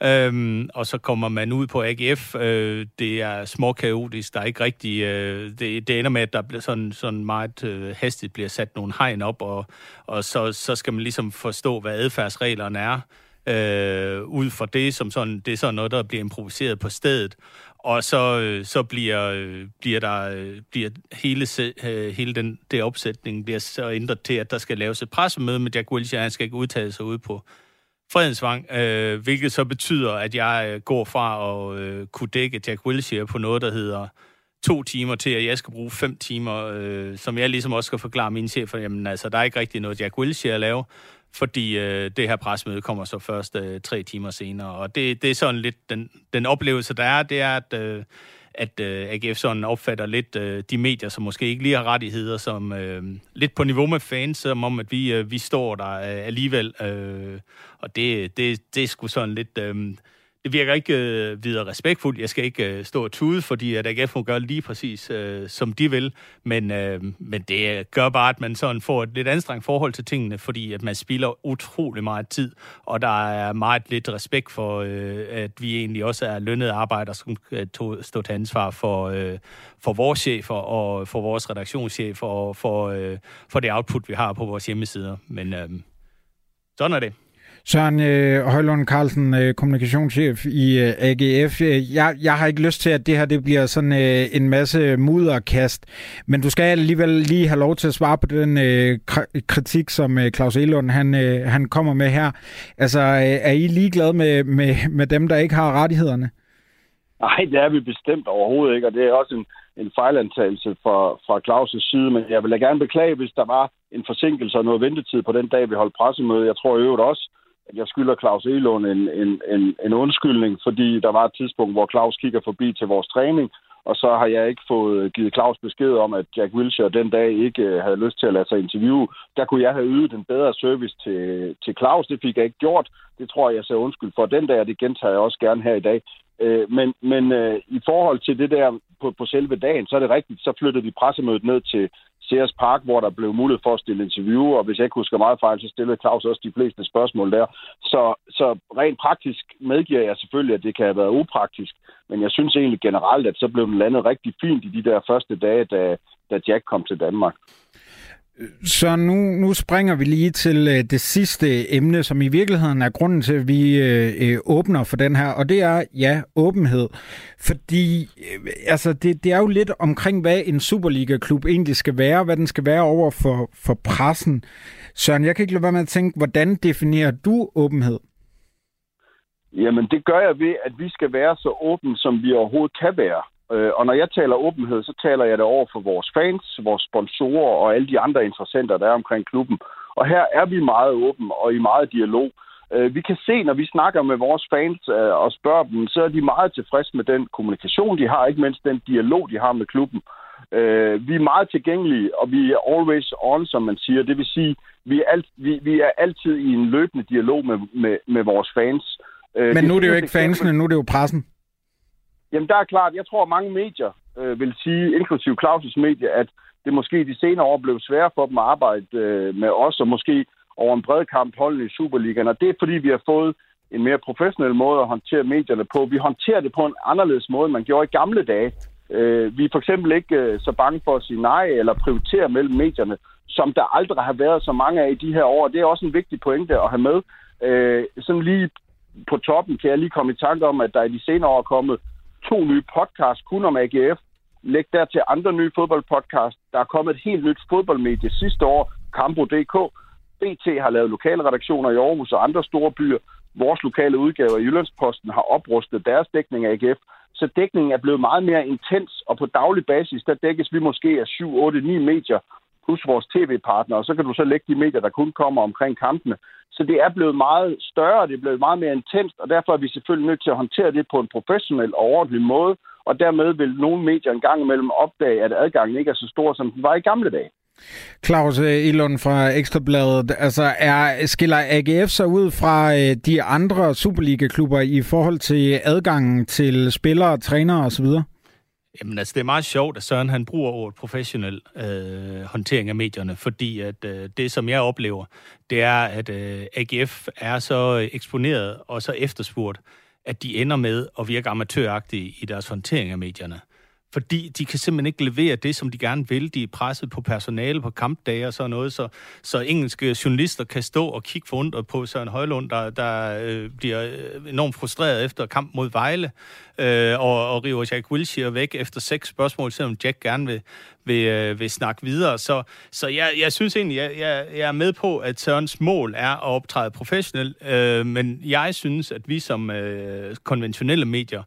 Øhm, og så kommer man ud på AGF. Øh, det er småkaotisk. Der er ikke rigtig... Øh, det, det ender med, at der bliver sådan, sådan meget øh, hastigt bliver sat nogle hegn op, og, og så, så skal man ligesom forstå, hvad adfærdsreglerne er. Øh, ud fra det, som sådan, det er sådan noget, der bliver improviseret på stedet og så, øh, så bliver, øh, bliver der øh, bliver hele, øh, hele den der opsætning bliver så ændret til, at der skal laves et pressemøde med Jack Wilshere. Han skal ikke udtale sig ud på Fredensvang, øh, hvilket så betyder, at jeg øh, går fra at øh, kunne dække Jack Wilshere på noget, der hedder to timer til, at jeg skal bruge fem timer, øh, som jeg ligesom også skal forklare mine chefer, jamen altså, der er ikke rigtig noget Jack Wilshere at lave, fordi øh, det her presmøde kommer så først øh, tre timer senere. Og det, det er sådan lidt den, den oplevelse, der er, det er, at, øh, at øh, AGF sådan opfatter lidt øh, de medier, som måske ikke lige har rettigheder, som øh, lidt på niveau med fans, som om, at vi, øh, vi står der øh, alligevel. Øh, og det, det, det er sgu sådan lidt... Øh, det virker ikke øh, videre respektfuldt. Jeg skal ikke øh, stå og tude, fordi at AGF må gøre lige præcis, øh, som de vil. Men, øh, men det gør bare, at man sådan får et lidt anstrengt forhold til tingene, fordi at man spilder utrolig meget tid, og der er meget lidt respekt for, øh, at vi egentlig også er lønnede arbejdere, som kan stå til ansvar for, øh, for vores chefer og for vores redaktionschef og for, øh, for det output, vi har på vores hjemmesider. Men øh, sådan er det. Søren øh, Højlund Carlsen, øh, kommunikationschef i øh, AGF. Øh, jeg, jeg har ikke lyst til, at det her det bliver sådan øh, en masse mudderkast, men du skal alligevel lige have lov til at svare på den øh, kritik, som øh, Claus Elund han, øh, han kommer med her. Altså, øh, er I ligeglade med, med, med dem, der ikke har rettighederne? Nej, det er vi bestemt overhovedet ikke, og det er også en, en fejlantagelse fra, fra Claus' side, men jeg vil da gerne beklage, hvis der var en forsinkelse og noget ventetid på den dag, vi holdt pressemøde. Jeg tror i øvrigt også, jeg skylder Claus Elund en, en, en, en undskyldning, fordi der var et tidspunkt, hvor Claus kigger forbi til vores træning, og så har jeg ikke fået givet Claus besked om, at Jack Wilshere den dag ikke øh, havde lyst til at lade sig interviewe. Der kunne jeg have ydet en bedre service til, til Claus. Det fik jeg ikke gjort. Det tror jeg, jeg ser undskyld for den dag, og det gentager jeg også gerne her i dag. Øh, men men øh, i forhold til det der på, på selve dagen, så er det rigtigt, så flyttede vi pressemødet ned til, Sears Park, hvor der blev mulighed for at stille interview, og hvis jeg ikke husker meget fejl, så stillede Claus også de fleste spørgsmål der. Så, så rent praktisk medgiver jeg selvfølgelig, at det kan have været upraktisk, men jeg synes egentlig generelt, at så blev den landet rigtig fint i de der første dage, da, da Jack kom til Danmark. Så nu, nu springer vi lige til øh, det sidste emne, som i virkeligheden er grunden til, at vi øh, øh, åbner for den her, og det er, ja, åbenhed. Fordi øh, altså, det, det er jo lidt omkring, hvad en Superliga-klub egentlig skal være, hvad den skal være over for, for pressen. Søren, jeg kan ikke lade være med at tænke, hvordan definerer du åbenhed? Jamen, det gør jeg ved, at vi skal være så åbne, som vi overhovedet kan være. Øh, og når jeg taler åbenhed, så taler jeg det over for vores fans, vores sponsorer og alle de andre interessenter, der er omkring klubben. Og her er vi meget åbne og i meget dialog. Øh, vi kan se, når vi snakker med vores fans øh, og spørger dem, så er de meget tilfredse med den kommunikation, de har, ikke mindst den dialog, de har med klubben. Vi er meget tilgængelige, og vi er always on, som man siger. Det vil sige, vi er, alt, vi, vi er altid i en løbende dialog med, med, med vores fans. Men nu er det jo ikke fansene, nu er det jo pressen. Jamen, der er klart, jeg tror, mange medier øh, vil sige, inklusive Claus' medier, at det måske de senere år blev sværere for dem at arbejde øh, med os, og måske over en bred kamp holde i Superligaen. Og det er, fordi vi har fået en mere professionel måde at håndtere medierne på. Vi håndterer det på en anderledes måde, end man gjorde i gamle dage. Øh, vi er for eksempel ikke øh, så bange for at sige nej eller prioritere mellem medierne, som der aldrig har været så mange af i de her år. Det er også en vigtig pointe at have med. Øh, sådan lige på toppen kan jeg lige komme i tanke om, at der i de senere år er kommet to nye podcasts kun om AGF. Læg der til andre nye fodboldpodcasts. Der er kommet et helt nyt fodboldmedie sidste år, Kambo.dk. BT har lavet lokale redaktioner i Aarhus og andre store byer. Vores lokale udgaver i Jyllandsposten har oprustet deres dækning af AGF. Så dækningen er blevet meget mere intens, og på daglig basis, der dækkes vi måske af 7, 8, 9 medier plus vores tv-partner, og så kan du så lægge de medier, der kun kommer omkring kampene. Så det er blevet meget større, det er blevet meget mere intenst, og derfor er vi selvfølgelig nødt til at håndtere det på en professionel og ordentlig måde, og dermed vil nogle medier en gang imellem opdage, at adgangen ikke er så stor, som den var i gamle dage. Claus eh, Elund fra Ekstrabladet, altså er, skiller AGF sig ud fra øh, de andre Superliga-klubber i forhold til adgangen til spillere, trænere osv.? Jamen altså, det er meget sjovt, at Søren han bruger ordet professionel øh, håndtering af medierne, fordi at øh, det, som jeg oplever, det er, at øh, AGF er så eksponeret og så efterspurgt, at de ender med at virke amatøragtige i deres håndtering af medierne fordi de kan simpelthen ikke levere det, som de gerne vil. De er presset på personale, på kampdage og sådan noget, så, så engelske journalister kan stå og kigge forundret på Søren Højlund, der, der øh, bliver øh, enormt frustreret efter kamp mod Vejle, øh, og, og river Jack Wilshere væk efter seks spørgsmål, selvom Jack gerne vil, vil, øh, vil snakke videre. Så, så jeg, jeg synes egentlig, jeg, jeg, jeg er med på, at Sørens mål er at optræde professionelt, øh, men jeg synes, at vi som øh, konventionelle medier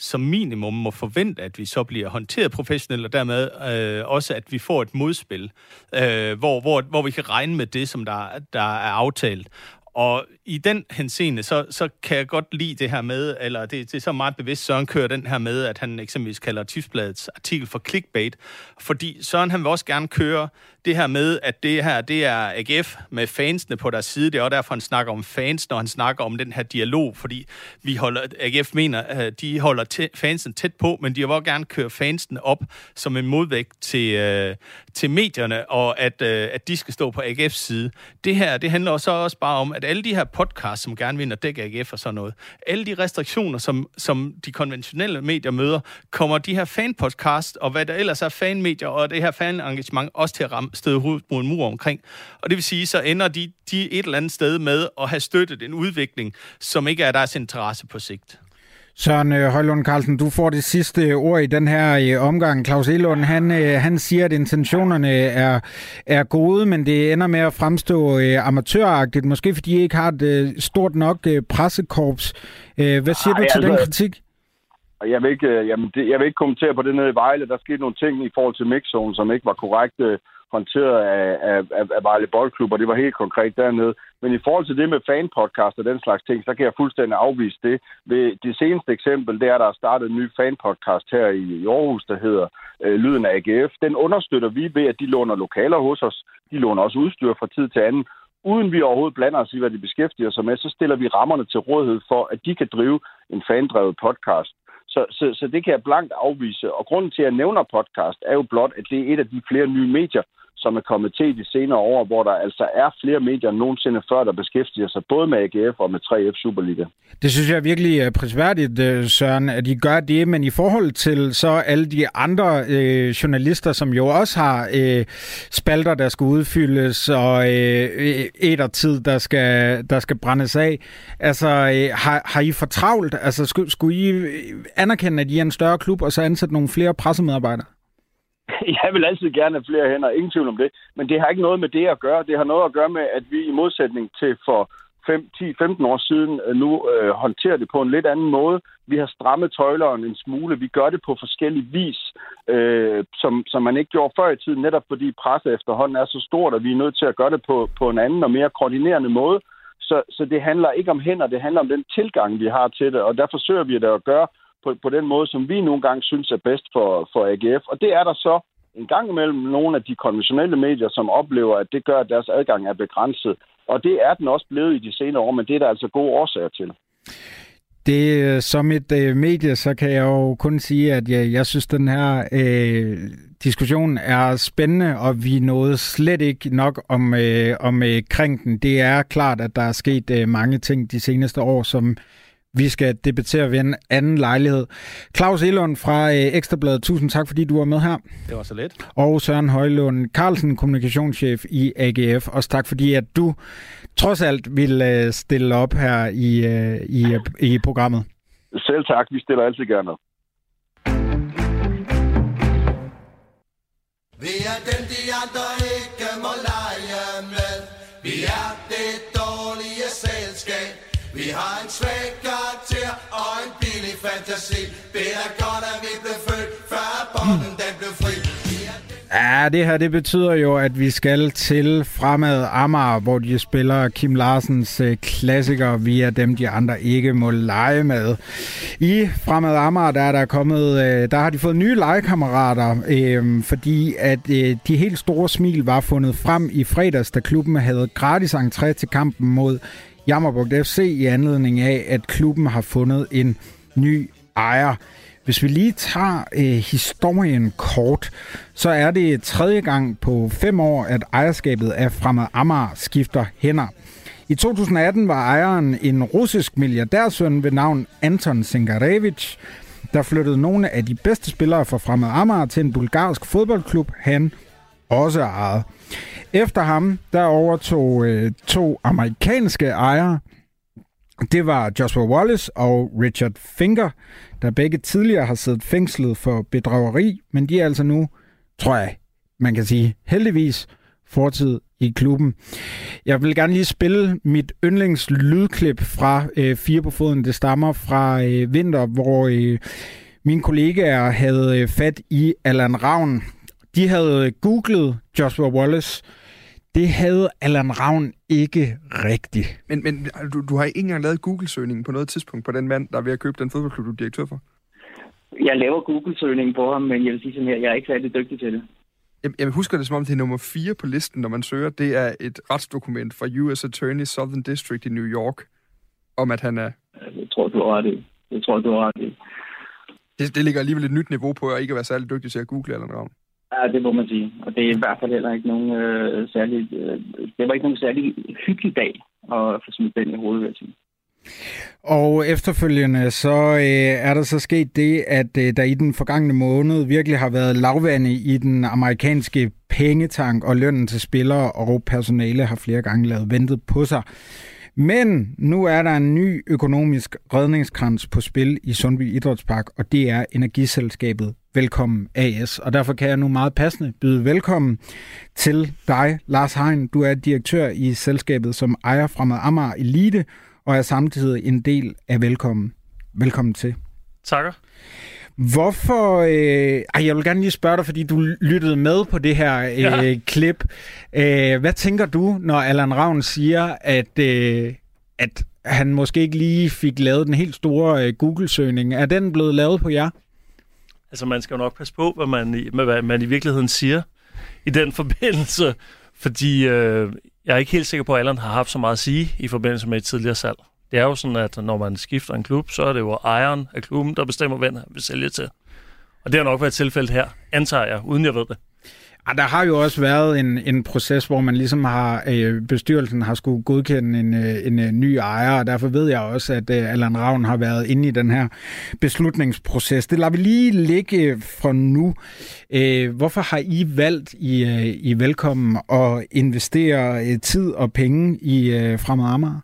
som minimum må forvente, at vi så bliver håndteret professionelt, og dermed øh, også, at vi får et modspil, øh, hvor, hvor, hvor vi kan regne med det, som der, der er aftalt. Og i den henseende, så, så kan jeg godt lide det her med, eller det, det er så meget bevidst, Søren kører den her med, at han eksempelvis kalder Tipsbladets artikel for clickbait, fordi Søren han vil også gerne køre det her med, at det her, det er AGF med fansene på deres side. Det er også derfor, han snakker om fans, når han snakker om den her dialog, fordi vi holder, AGF mener, at de holder tæ, fansen tæt på, men de vil også gerne køre fansen op som en modvægt til, øh, til medierne, og at, øh, at de skal stå på AGF's side. Det her, det handler så også bare om, at alle de her podcasts, som gerne vil dække AGF og sådan noget, alle de restriktioner, som, som de konventionelle medier møder, kommer de her fanpodcasts, og hvad der ellers er fanmedier, og det her fanengagement også til at ramme støde hovedet mod en mur omkring. Og det vil sige, så ender de, de et eller andet sted med at have støttet en udvikling, som ikke er deres interesse på sigt. Søren øh, Højlund Carlsen, du får det sidste ord i den her øh, omgang. Claus Elund, han, øh, han siger, at intentionerne er, er gode, men det ender med at fremstå amatøragtigt, måske fordi I ikke har et stort nok pressekorps. Hvad siger Ej, du til altså, den kritik? Jeg vil, ikke, jamen det, jeg vil ikke kommentere på det nede i Vejle. Der skete nogle ting i forhold til mixzone, som ikke var korrekt håndteret af, af, af, af Vejle Boldklub, og det var helt konkret dernede. Men i forhold til det med fanpodcast og den slags ting, så kan jeg fuldstændig afvise det. Ved det seneste eksempel, det er, at der er startet en ny fanpodcast her i, i Aarhus, der hedder øh, Lyden af AGF. Den understøtter vi ved, at de låner lokaler hos os. De låner også udstyr fra tid til anden. Uden vi overhovedet blander os i, hvad de beskæftiger sig med, så stiller vi rammerne til rådighed for, at de kan drive en fandrevet podcast. Så, så, så det kan jeg blankt afvise. Og grunden til, at jeg nævner podcast, er jo blot, at det er et af de flere nye medier, som er kommet til de senere år, hvor der altså er flere medier end nogensinde før, der beskæftiger sig både med AGF og med 3F Superliga. Det synes jeg er virkelig øh, prisværdigt, øh, Søren, at de gør det, men i forhold til så alle de andre øh, journalister, som jo også har øh, spalter, der skal udfyldes, og øh, øh tid der skal, der skal brændes af, altså øh, har, har I for travlt? Altså skulle, skulle I anerkende, at I er en større klub, og så ansætte nogle flere pressemedarbejdere? jeg vil altid gerne have flere hænder, ingen tvivl om det. Men det har ikke noget med det at gøre. Det har noget at gøre med, at vi i modsætning til for 5, 10, 15 år siden øh, nu øh, håndterer det på en lidt anden måde. Vi har strammet tøjleren en smule. Vi gør det på forskellige vis, øh, som, som man ikke gjorde før i tiden, netop fordi presset efterhånden er så stort, at vi er nødt til at gøre det på, på en anden og mere koordinerende måde. Så, så det handler ikke om hænder, det handler om den tilgang, vi har til det, og der forsøger vi da at gøre på, på den måde, som vi nogle gange synes er bedst for, for AGF. Og det er der så en gang imellem nogle af de konventionelle medier, som oplever, at det gør, at deres adgang er begrænset. Og det er den også blevet i de senere år, men det er der altså gode årsager til. Det, øh, som et øh, medie, så kan jeg jo kun sige, at jeg, jeg synes, den her øh, diskussion er spændende, og vi nåede slet ikke nok om, øh, om øh, krænken. Det er klart, at der er sket øh, mange ting de seneste år, som vi skal debattere ved en anden lejlighed. Claus Elund fra øh, Ekstrabladet, tusind tak, fordi du var med her. Det var så let. Og Søren Højlund Carlsen, kommunikationschef i AGF. Også tak, fordi at du trods alt vil øh, stille op her i, øh, i, i programmet. Selv tak, vi stiller altid gerne op. Vi er dem, de andre ikke må lege med. Vi er det dårlige selskab. Vi har en svag fantasi. Bedre godt, at vi blev født, før bolden den blev fri. Ja, det her det betyder jo, at vi skal til Fremad Amager, hvor de spiller Kim Larsens øh, klassiker via dem, de andre ikke må lege med. I Fremad Amager, der er der kommet, øh, der har de fået nye legekammerater, øh, fordi at øh, de helt store smil var fundet frem i fredags, da klubben havde gratis entré til kampen mod Jammerbugt FC i anledning af, at klubben har fundet en ny ejer. Hvis vi lige tager øh, historien kort, så er det tredje gang på fem år, at ejerskabet af Fremad Amager skifter hænder. I 2018 var ejeren en russisk milliardærsøn ved navn Anton Sengarevich, der flyttede nogle af de bedste spillere fra Fremad Amager til en bulgarsk fodboldklub, han også ejede. Efter ham, der overtog øh, to amerikanske ejere. Det var Joshua Wallace og Richard Finger, der begge tidligere har siddet fængslet for bedrageri, men de er altså nu, tror jeg, man kan sige heldigvis, fortid i klubben. Jeg vil gerne lige spille mit yndlings lydklip fra øh, Fire på Foden. Det stammer fra øh, vinter, hvor øh, mine kollegaer havde øh, fat i Allan Ravn. De havde øh, googlet Joshua Wallace. Det havde Allan Ravn ikke rigtigt. Men, men du, du har ikke engang lavet Google-søgningen på noget tidspunkt på den mand, der er ved at købe den fodboldklub, du er direktør for? Jeg laver Google-søgningen på ham, men jeg vil sige sådan her, jeg er ikke særlig dygtig til det. Jeg, jeg husker det som om, det er nummer 4 på listen, når man søger. Det er et retsdokument fra U.S. Attorney Southern District i New York, om at han er... Jeg tror, du har ret i. Jeg tror, du har ret i. Det, det ligger alligevel et nyt niveau på, at ikke at være særlig dygtig til at google eller noget. Ja, det må man sige. Og det er i hvert fald heller ikke nogen øh, særlig... Øh, det var ikke nogen særlig hyggelig dag at få smidt den i hovedet, vil jeg sige. Og efterfølgende så øh, er der så sket det, at øh, der i den forgangne måned virkelig har været lavvande i den amerikanske pengetank, og lønnen til spillere og personale har flere gange lavet ventet på sig. Men nu er der en ny økonomisk redningskrans på spil i Sundby Idrætspark, og det er Energiselskabet Velkommen AS. Og derfor kan jeg nu meget passende byde velkommen til dig, Lars Hein. Du er direktør i selskabet, som ejer Fremad Amager Elite, og er samtidig en del af Velkommen. Velkommen til. Takker. Hvorfor... Øh, ej, jeg vil gerne lige spørge dig, fordi du lyttede med på det her øh, ja. klip. Øh, hvad tænker du, når Allan Ravn siger, at, øh, at han måske ikke lige fik lavet den helt store øh, Google-søgning? Er den blevet lavet på jer? Altså, man skal jo nok passe på, hvad man, i, hvad man i virkeligheden siger i den forbindelse, fordi øh, jeg er ikke helt sikker på, at Allan har haft så meget at sige i forbindelse med et tidligere salg. Det er jo sådan, at når man skifter en klub, så er det jo ejeren af klubben, der bestemmer, hvem han vil sælge til. Og det har nok været tilfældet her, antager jeg, uden jeg ved det. Ja, der har jo også været en, en proces, hvor man ligesom har, øh, bestyrelsen har skulle godkende en, øh, en, øh, ny ejer, og derfor ved jeg også, at øh, Allan Ravn har været inde i den her beslutningsproces. Det lader vi lige ligge øh, for nu. Øh, hvorfor har I valgt i, øh, i Velkommen at investere øh, tid og penge i øh, Fremad Amager?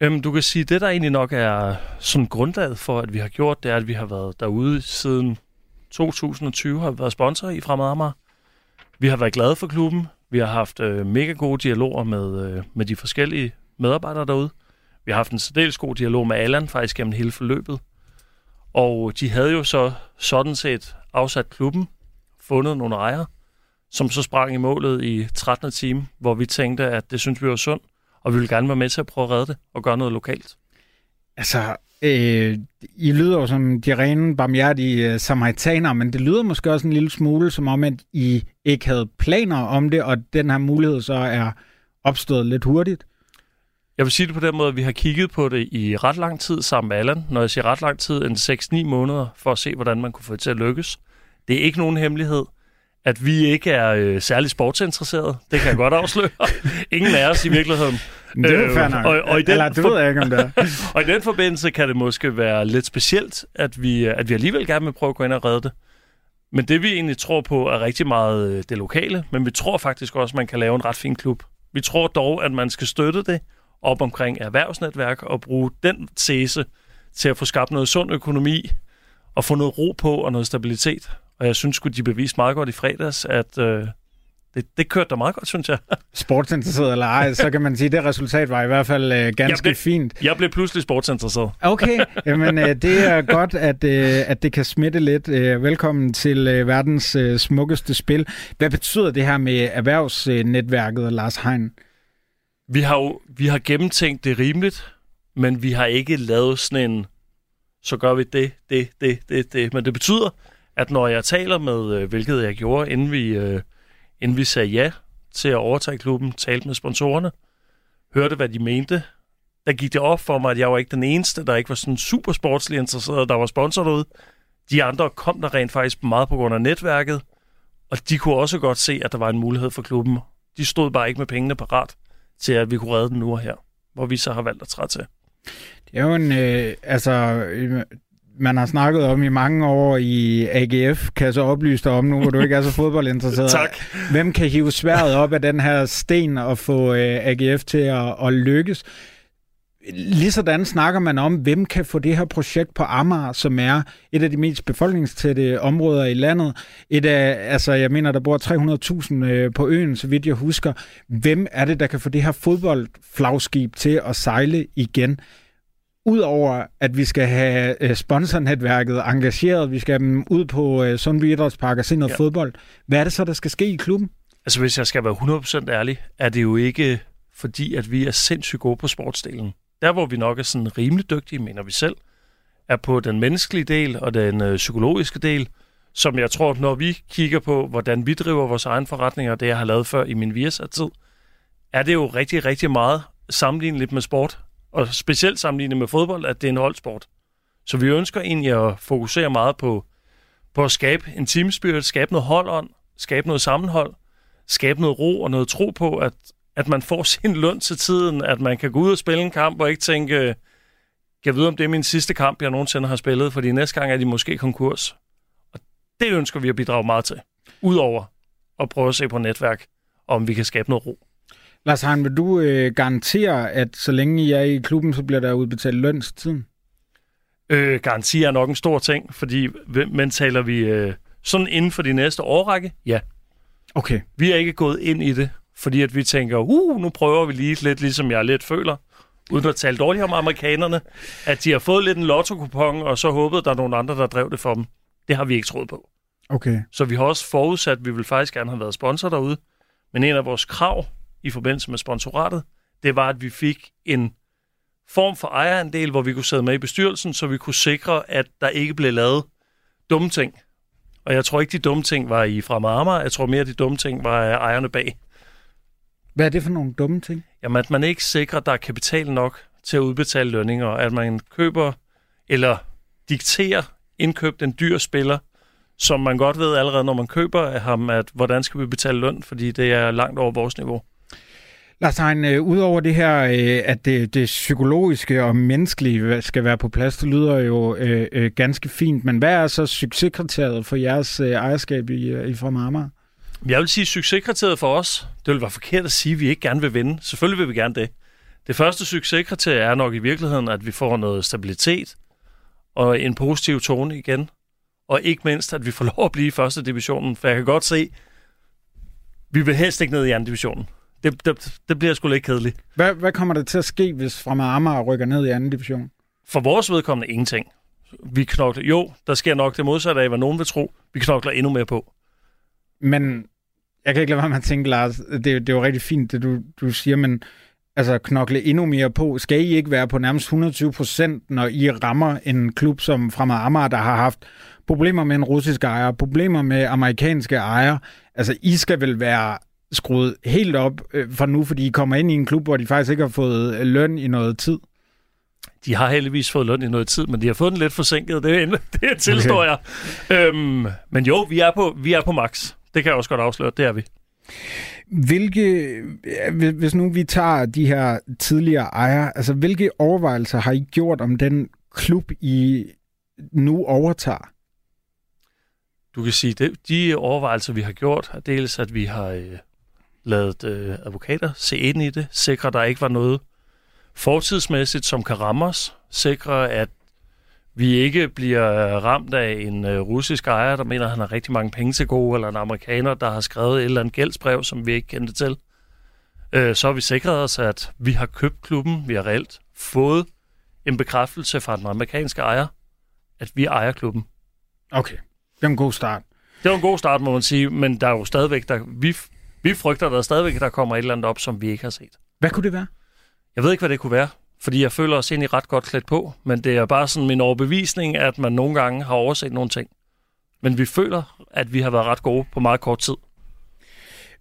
Øhm, du kan sige, at det der egentlig nok er sådan grundlaget for, at vi har gjort, det er, at vi har været derude siden 2020, har været sponsor i Fremad Amager. Vi har været glade for klubben. Vi har haft øh, mega gode dialoger med, øh, med de forskellige medarbejdere derude. Vi har haft en særdeles god dialog med Allan faktisk gennem hele forløbet. Og de havde jo så sådan set afsat klubben, fundet nogle ejere, som så sprang i målet i 13. time, hvor vi tænkte, at det synes vi var sundt, og vi ville gerne være med til at prøve at redde det og gøre noget lokalt. Altså, øh, I lyder jo som de rene, barmhjertige øh, uh, samaritaner, men det lyder måske også en lille smule som om, at I ikke havde planer om det, og den her mulighed så er opstået lidt hurtigt. Jeg vil sige det på den måde, at vi har kigget på det i ret lang tid sammen med Allan. Når jeg siger ret lang tid, en 6-9 måneder, for at se, hvordan man kunne få det til at lykkes. Det er ikke nogen hemmelighed, at vi ikke er øh, særlig sportsinteresserede. Det kan jeg godt afsløre. Ingen af os i virkeligheden. Det er jo fair nok. Og, og i den Eller, det ved jeg ikke, om det er. og i den forbindelse kan det måske være lidt specielt, at vi, at vi alligevel gerne vil prøve at gå ind og redde det. Men det vi egentlig tror på er rigtig meget øh, det lokale, men vi tror faktisk også, at man kan lave en ret fin klub. Vi tror dog, at man skal støtte det op omkring erhvervsnetværk og bruge den tese til at få skabt noget sund økonomi og få noget ro på og noget stabilitet. Og jeg synes at de beviste meget godt i fredags, at øh, det, det kørte da meget godt, synes jeg. Sportsinteresseret eller ej, så kan man sige, at det resultat var i hvert fald øh, ganske jeg blev, fint. Jeg blev pludselig sportsinteresseret. Okay, jamen øh, det er godt, at, øh, at det kan smitte lidt. Øh, velkommen til øh, verdens øh, smukkeste spil. Hvad betyder det her med erhvervsnetværket, Lars Hein? Vi har jo vi har gennemtænkt det rimeligt, men vi har ikke lavet sådan en, så gør vi det, det, det, det, det. Men det betyder, at når jeg taler med, øh, hvilket jeg gjorde, inden vi, øh, inden vi sagde ja til at overtage klubben, talte med sponsorerne, hørte, hvad de mente, der gik det op for mig, at jeg var ikke den eneste, der ikke var sådan super sportslig interesseret, der var sponsor derude. De andre kom der rent faktisk meget på grund af netværket, og de kunne også godt se, at der var en mulighed for klubben. De stod bare ikke med pengene parat til, at vi kunne redde den nu og her, hvor vi så har valgt at træde til. Det er jo en, øh, altså, man har snakket om i mange år i AGF, kan jeg så oplyse dig om nu, hvor du ikke er så fodboldinteresseret. tak. Hvem kan hive sværet op af den her sten og få øh, AGF til at, at lykkes? Ligesådan snakker man om, hvem kan få det her projekt på Amager, som er et af de mest befolkningstætte områder i landet. Et af, altså, jeg mener, der bor 300.000 øh, på øen, så vidt jeg husker. Hvem er det, der kan få det her fodboldflagskib til at sejle igen? Udover at vi skal have øh, sponsornetværket engageret, vi skal have dem ud på øh, Sundby Idrætspark og se noget ja. fodbold. Hvad er det så, der skal ske i klubben? Altså, hvis jeg skal være 100% ærlig, er det jo ikke fordi, at vi er sindssygt gode på sportsdelen. Der, hvor vi nok er sådan rimelig dygtige, mener vi selv, er på den menneskelige del og den øh, psykologiske del, som jeg tror, når vi kigger på, hvordan vi driver vores egen forretninger, det jeg har lavet før i min Viasat-tid, er det jo rigtig, rigtig meget sammenligneligt med sport, og specielt sammenlignet med fodbold, at det er en holdsport. Så vi ønsker egentlig at fokusere meget på, på at skabe en teamspirit, skabe noget holdånd, skabe noget sammenhold, skabe noget ro og noget tro på, at at man får sin løn til tiden, at man kan gå ud og spille en kamp og ikke tænke, jeg ved om det er min sidste kamp, jeg nogensinde har spillet, fordi næste gang er de måske konkurs. Og det ønsker vi at bidrage meget til, udover at prøve at se på netværk, om vi kan skabe noget ro. Lars Hein, vil du øh, garantere, at så længe I er i klubben, så bliver der udbetalt løn til tiden? Øh, garanti er nok en stor ting, fordi men taler vi øh, sådan inden for de næste årrække? Ja. Okay. Vi er ikke gået ind i det fordi at vi tænker, uh, nu prøver vi lige lidt, ligesom jeg lidt føler, uden at tale dårligt om amerikanerne, at de har fået lidt en lotto og så håbede der er nogle andre, der drev det for dem. Det har vi ikke troet på. Okay. Så vi har også forudsat, at vi vil faktisk gerne have været sponsor derude. Men en af vores krav i forbindelse med sponsoratet, det var, at vi fik en form for ejerandel, hvor vi kunne sidde med i bestyrelsen, så vi kunne sikre, at der ikke blev lavet dumme ting. Og jeg tror ikke, de dumme ting var i fra Amager. Jeg tror mere, de dumme ting var ejerne bag. Hvad er det for nogle dumme ting? Jamen, at man ikke sikrer, at der er kapital nok til at udbetale lønninger, at man køber eller dikterer indkøbt en dyr spiller, som man godt ved allerede, når man køber af ham, at hvordan skal vi betale løn, fordi det er langt over vores niveau. Lars Hein, øh, udover det her, øh, at det, det psykologiske og menneskelige skal være på plads, det lyder jo øh, øh, ganske fint, men hvad er så succeskriteriet for jeres øh, ejerskab i, øh, i From Amager? Jeg vil sige, succeskriteriet for os, det vil være forkert at sige, at vi ikke gerne vil vinde. Selvfølgelig vil vi gerne det. Det første succeskriterie er nok i virkeligheden, at vi får noget stabilitet og en positiv tone igen. Og ikke mindst, at vi får lov at blive i første divisionen. For jeg kan godt se, vi vil helst ikke ned i anden divisionen. Det, det, det bliver sgu lidt kedeligt. Hvad, hvad kommer der til at ske, hvis Fremad Amager rykker ned i anden division? For vores vedkommende ingenting. Vi knokler, jo, der sker nok det modsatte af, hvad nogen vil tro. Vi knokler endnu mere på. Men jeg kan ikke lade være med at tænke, Lars, det, det er jo rigtig fint, det du, du siger, men altså knokle endnu mere på. Skal I ikke være på nærmest 120 procent, når I rammer en klub som Fremad Amager, der har haft problemer med en russisk ejer, problemer med amerikanske ejer? Altså, I skal vel være skruet helt op øh, for nu, fordi I kommer ind i en klub, hvor de faktisk ikke har fået øh, løn i noget tid. De har heldigvis fået løn i noget tid, men de har fået den lidt forsinket. Det, er, det tilstår okay. jeg. Øhm, men jo, vi er på, vi er på max. Det kan jeg også godt afsløre, det er vi. Hvilke, hvis nu vi tager de her tidligere ejere, altså hvilke overvejelser har I gjort om den klub, I nu overtager? Du kan sige, at de overvejelser, vi har gjort, er dels, at vi har øh, lavet øh, advokater se ind i det, sikre, at der ikke var noget fortidsmæssigt, som kan ramme os, sikre, at vi ikke bliver ramt af en øh, russisk ejer, der mener, at han har rigtig mange penge til gode, eller en amerikaner, der har skrevet et eller andet gældsbrev, som vi ikke kendte til. Øh, så har vi sikret os, at vi har købt klubben. Vi har reelt fået en bekræftelse fra den amerikanske ejer, at vi ejer klubben. Okay, det er en god start. Det var en god start, må man sige, men der er jo stadigvæk, der, vi, vi frygter, der stadigvæk, der kommer et eller andet op, som vi ikke har set. Hvad kunne det være? Jeg ved ikke, hvad det kunne være fordi jeg føler os egentlig ret godt klædt på, men det er bare sådan min overbevisning, at man nogle gange har overset nogle ting. Men vi føler, at vi har været ret gode på meget kort tid.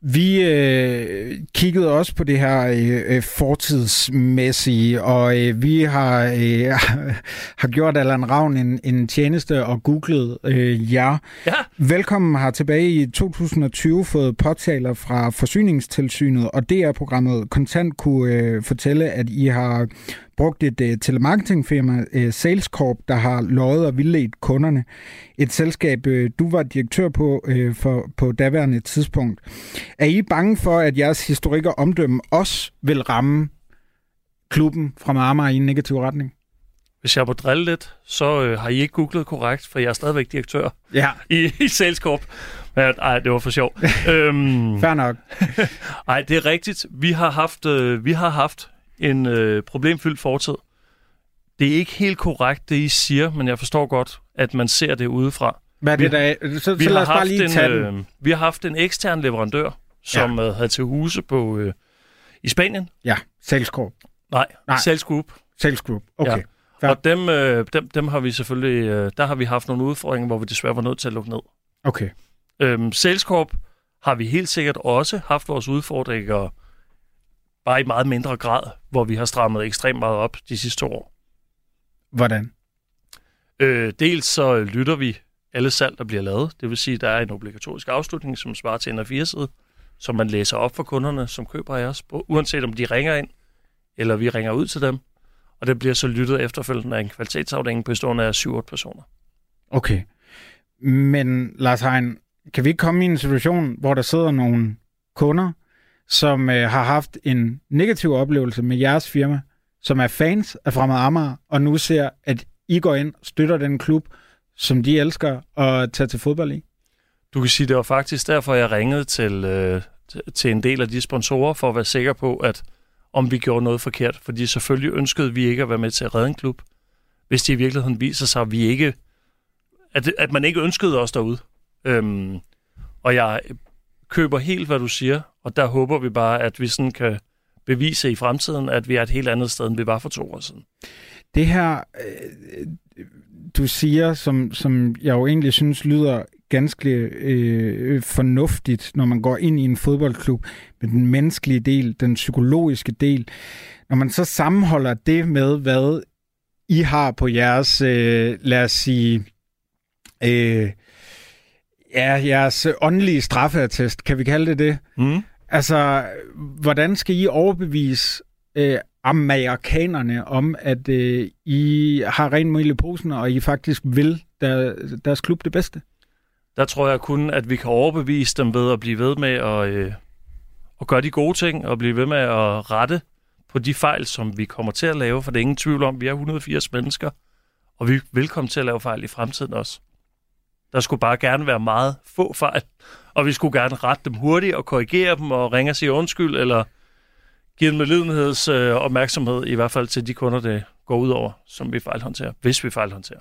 Vi øh, kiggede også på det her øh, fortidsmæssige, og øh, vi har, øh, har gjort Allan Ravn en, en tjeneste og googlet øh, jer. Ja. Velkommen har tilbage i 2020 fået påtaler fra Forsyningstilsynet, og DR-programmet Kontant kunne øh, fortælle, at I har brugt et uh, telemarketingfirma, uh, Salescorp, der har løjet og vildledt kunderne. Et selskab, uh, du var direktør på uh, for, på daværende tidspunkt. Er I bange for, at jeres historik og omdømme også vil ramme klubben fra Amager i en negativ retning? Hvis jeg må drille lidt, så øh, har I ikke googlet korrekt, for jeg er stadigvæk direktør Ja, i, i Salescorp. Ej, det var for sjov. øhm, fair nok. ej, det er rigtigt. Vi har haft, øh, vi har haft en øh, problemfyldt fortid. Det er ikke helt korrekt, det I siger, men jeg forstår godt, at man ser det udefra. Hvad er det, der er? Så, så lad os bare lige tage den. øh, vi har haft en ekstern leverandør, som ja. havde til huse på øh, i Spanien. Ja, Salescorp. Nej, Nej. Nej. Sales Group. Sales Group. Okay. Ja. Og dem, øh, dem, dem har vi selvfølgelig, øh, der har vi haft nogle udfordringer, hvor vi desværre var nødt til at lukke ned. Okay. Øhm, Salescorp har vi helt sikkert også haft vores udfordringer, bare i meget mindre grad, hvor vi har strammet ekstremt meget op de sidste år. Hvordan? Øh, dels så lytter vi alle salg, der bliver lavet. Det vil sige, at der er en obligatorisk afslutning, som svarer til en af fire side, som man læser op for kunderne, som køber af os, uanset om de ringer ind, eller vi ringer ud til dem. Og det bliver så lyttet efterfølgende af en kvalitetsafdeling bestående af 7-8 personer. Okay. Men Lars Hein, kan vi ikke komme i en situation, hvor der sidder nogle kunder, som øh, har haft en negativ oplevelse med jeres firma, som er fans af Fremad Amager, og nu ser, at I går ind og støtter den klub, som de elsker at tage til fodbold i? Du kan sige, det var faktisk derfor, jeg ringede til, øh, til- en del af de sponsorer, for at være sikker på, at om vi gjorde noget forkert. Fordi selvfølgelig ønskede vi ikke at være med til at redde en klub, hvis det i virkeligheden viser sig, at, vi ikke, at, at man ikke ønskede os derude. Øhm, og jeg køber helt, hvad du siger, og der håber vi bare, at vi sådan kan bevise i fremtiden, at vi er et helt andet sted, end vi var for to år siden. Det her, øh, du siger, som, som jeg jo egentlig synes lyder ganske øh, fornuftigt, når man går ind i en fodboldklub med den menneskelige del, den psykologiske del. Når man så sammenholder det med, hvad I har på jeres, øh, lad os sige, øh, ja, jeres åndelige straffeattest, kan vi kalde det det? Mm. Altså, hvordan skal I overbevise øh, amerikanerne om, at øh, I har rent mel i posen, og I faktisk vil der, deres klub det bedste? Der tror jeg kun, at vi kan overbevise dem ved at blive ved med at, øh, at gøre de gode ting, og blive ved med at rette på de fejl, som vi kommer til at lave, for det er ingen tvivl om, vi er 180 mennesker, og vi vil komme til at lave fejl i fremtiden også. Der skulle bare gerne være meget få fejl, og vi skulle gerne rette dem hurtigt og korrigere dem og ringe og sige undskyld, eller give dem medlidenheds øh, opmærksomhed, i hvert fald til de kunder, det går ud over, som vi fejlhåndterer, hvis vi fejlhåndterer.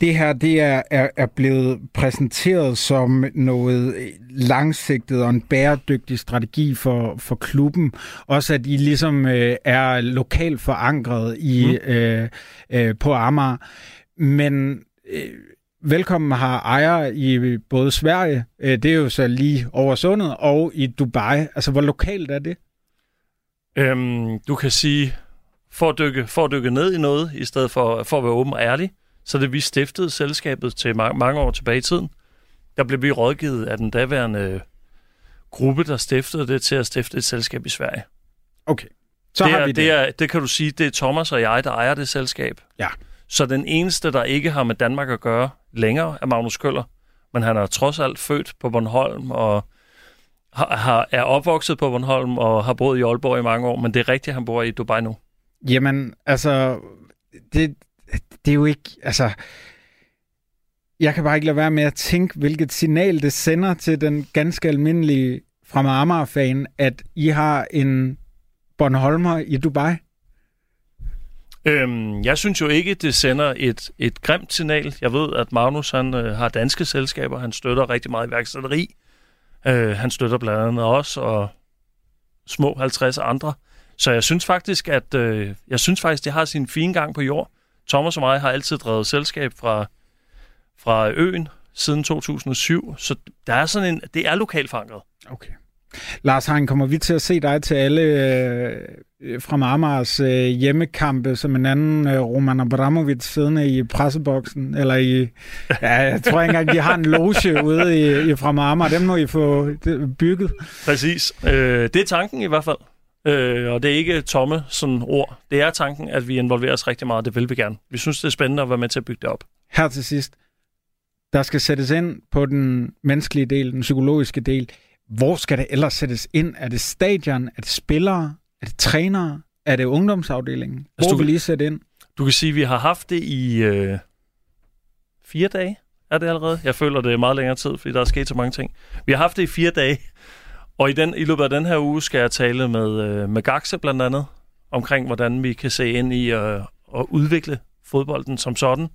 Det her det er, er, er blevet præsenteret som noget langsigtet og en bæredygtig strategi for, for klubben. Også at I ligesom øh, er lokalt forankret i, mm. øh, øh, på Amager. Men øh, Velkommen har ejere i både Sverige, øh, det er jo så lige over sundet, og i Dubai. Altså, hvor lokalt er det? Øhm, du kan sige, for at, dykke, for at dykke ned i noget, i stedet for, for at være åben og ærlig, så det vi stiftede selskabet til mange, mange år tilbage i tiden. Der blev vi rådgivet af den daværende gruppe, der stiftede det til at stifte et selskab i Sverige. Okay, så det, har er, vi det. det, er, det kan du sige, det er Thomas og jeg, der ejer det selskab. Ja. Så den eneste, der ikke har med Danmark at gøre længere, af Magnus Køller. Men han er trods alt født på Bornholm og har, har, er opvokset på Bornholm og har boet i Aalborg i mange år. Men det er rigtigt, at han bor i Dubai nu. Jamen, altså, det, det er jo ikke, altså, jeg kan bare ikke lade være med at tænke, hvilket signal det sender til den ganske almindelige fra Amager-fan, at I har en Bornholmer i Dubai. Øhm, jeg synes jo ikke, det sender et, et grimt signal. Jeg ved, at Magnus han, øh, har danske selskaber. Han støtter rigtig meget iværksætteri. Øh, han støtter blandt andet os og små 50 andre. Så jeg synes faktisk, at øh, jeg synes faktisk, det har sin fine gang på jord. Thomas og mig har altid drevet selskab fra, fra øen siden 2007, så der er sådan en, det er lokalt forankret. Okay. Lars Hein, kommer vi til at se dig til alle øh, fra Marmars øh, hjemmekampe som en anden øh, Roman Abramovic siddende i presseboksen? Eller i... Ja, jeg tror ikke engang, de har en loge ude i, i fra Marmar. Dem må I få bygget. Præcis. Øh, det er tanken i hvert fald. Øh, og det er ikke tomme sådan ord. Det er tanken, at vi involverer os rigtig meget. Det vil vi gerne. Vi synes, det er spændende at være med til at bygge det op. Her til sidst. Der skal sættes ind på den menneskelige del, den psykologiske del. Hvor skal det ellers sættes ind? Er det stadion? Er det spillere? Er det trænere? Er det ungdomsafdelingen? Hvor Altså, du vil I sætte ind? Du kan sige, at vi har haft det i øh, fire dage. Er det allerede? Jeg føler, det er meget længere tid, fordi der er sket så mange ting. Vi har haft det i fire dage. Og i, den, i løbet af den her uge skal jeg tale med, øh, med Gaxe blandt andet, omkring hvordan vi kan se ind i øh, at udvikle fodbolden som sådan.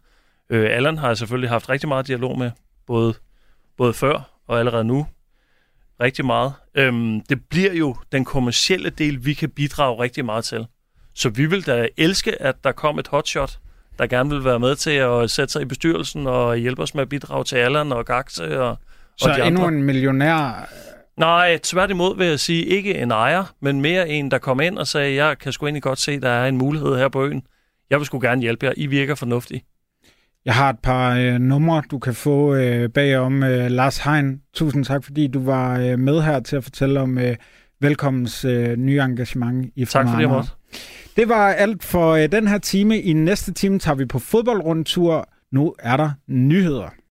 Øh, Allan har jeg selvfølgelig haft rigtig meget dialog med, både, både før og allerede nu. Rigtig meget. Øhm, det bliver jo den kommercielle del, vi kan bidrage rigtig meget til. Så vi vil da elske, at der kom et hotshot, der gerne vil være med til at sætte sig i bestyrelsen og hjælpe os med at bidrage til Allan og Gaxe og, Så og de endnu andre. en millionær. Nej, tværtimod vil jeg sige, ikke en ejer, men mere en, der kom ind og sagde, jeg kan sgu egentlig godt se, der er en mulighed her på øen. Jeg vil sgu gerne hjælpe jer. I virker fornuftige. Jeg har et par øh, numre, du kan få øh, bagom. Øh, Lars Hein, tusind tak, fordi du var øh, med her til at fortælle om øh, velkommens øh, nye engagement i Tak jeg Fremad måtte. Det var alt for øh, den her time. I næste time tager vi på fodboldrundtur. Nu er der nyheder.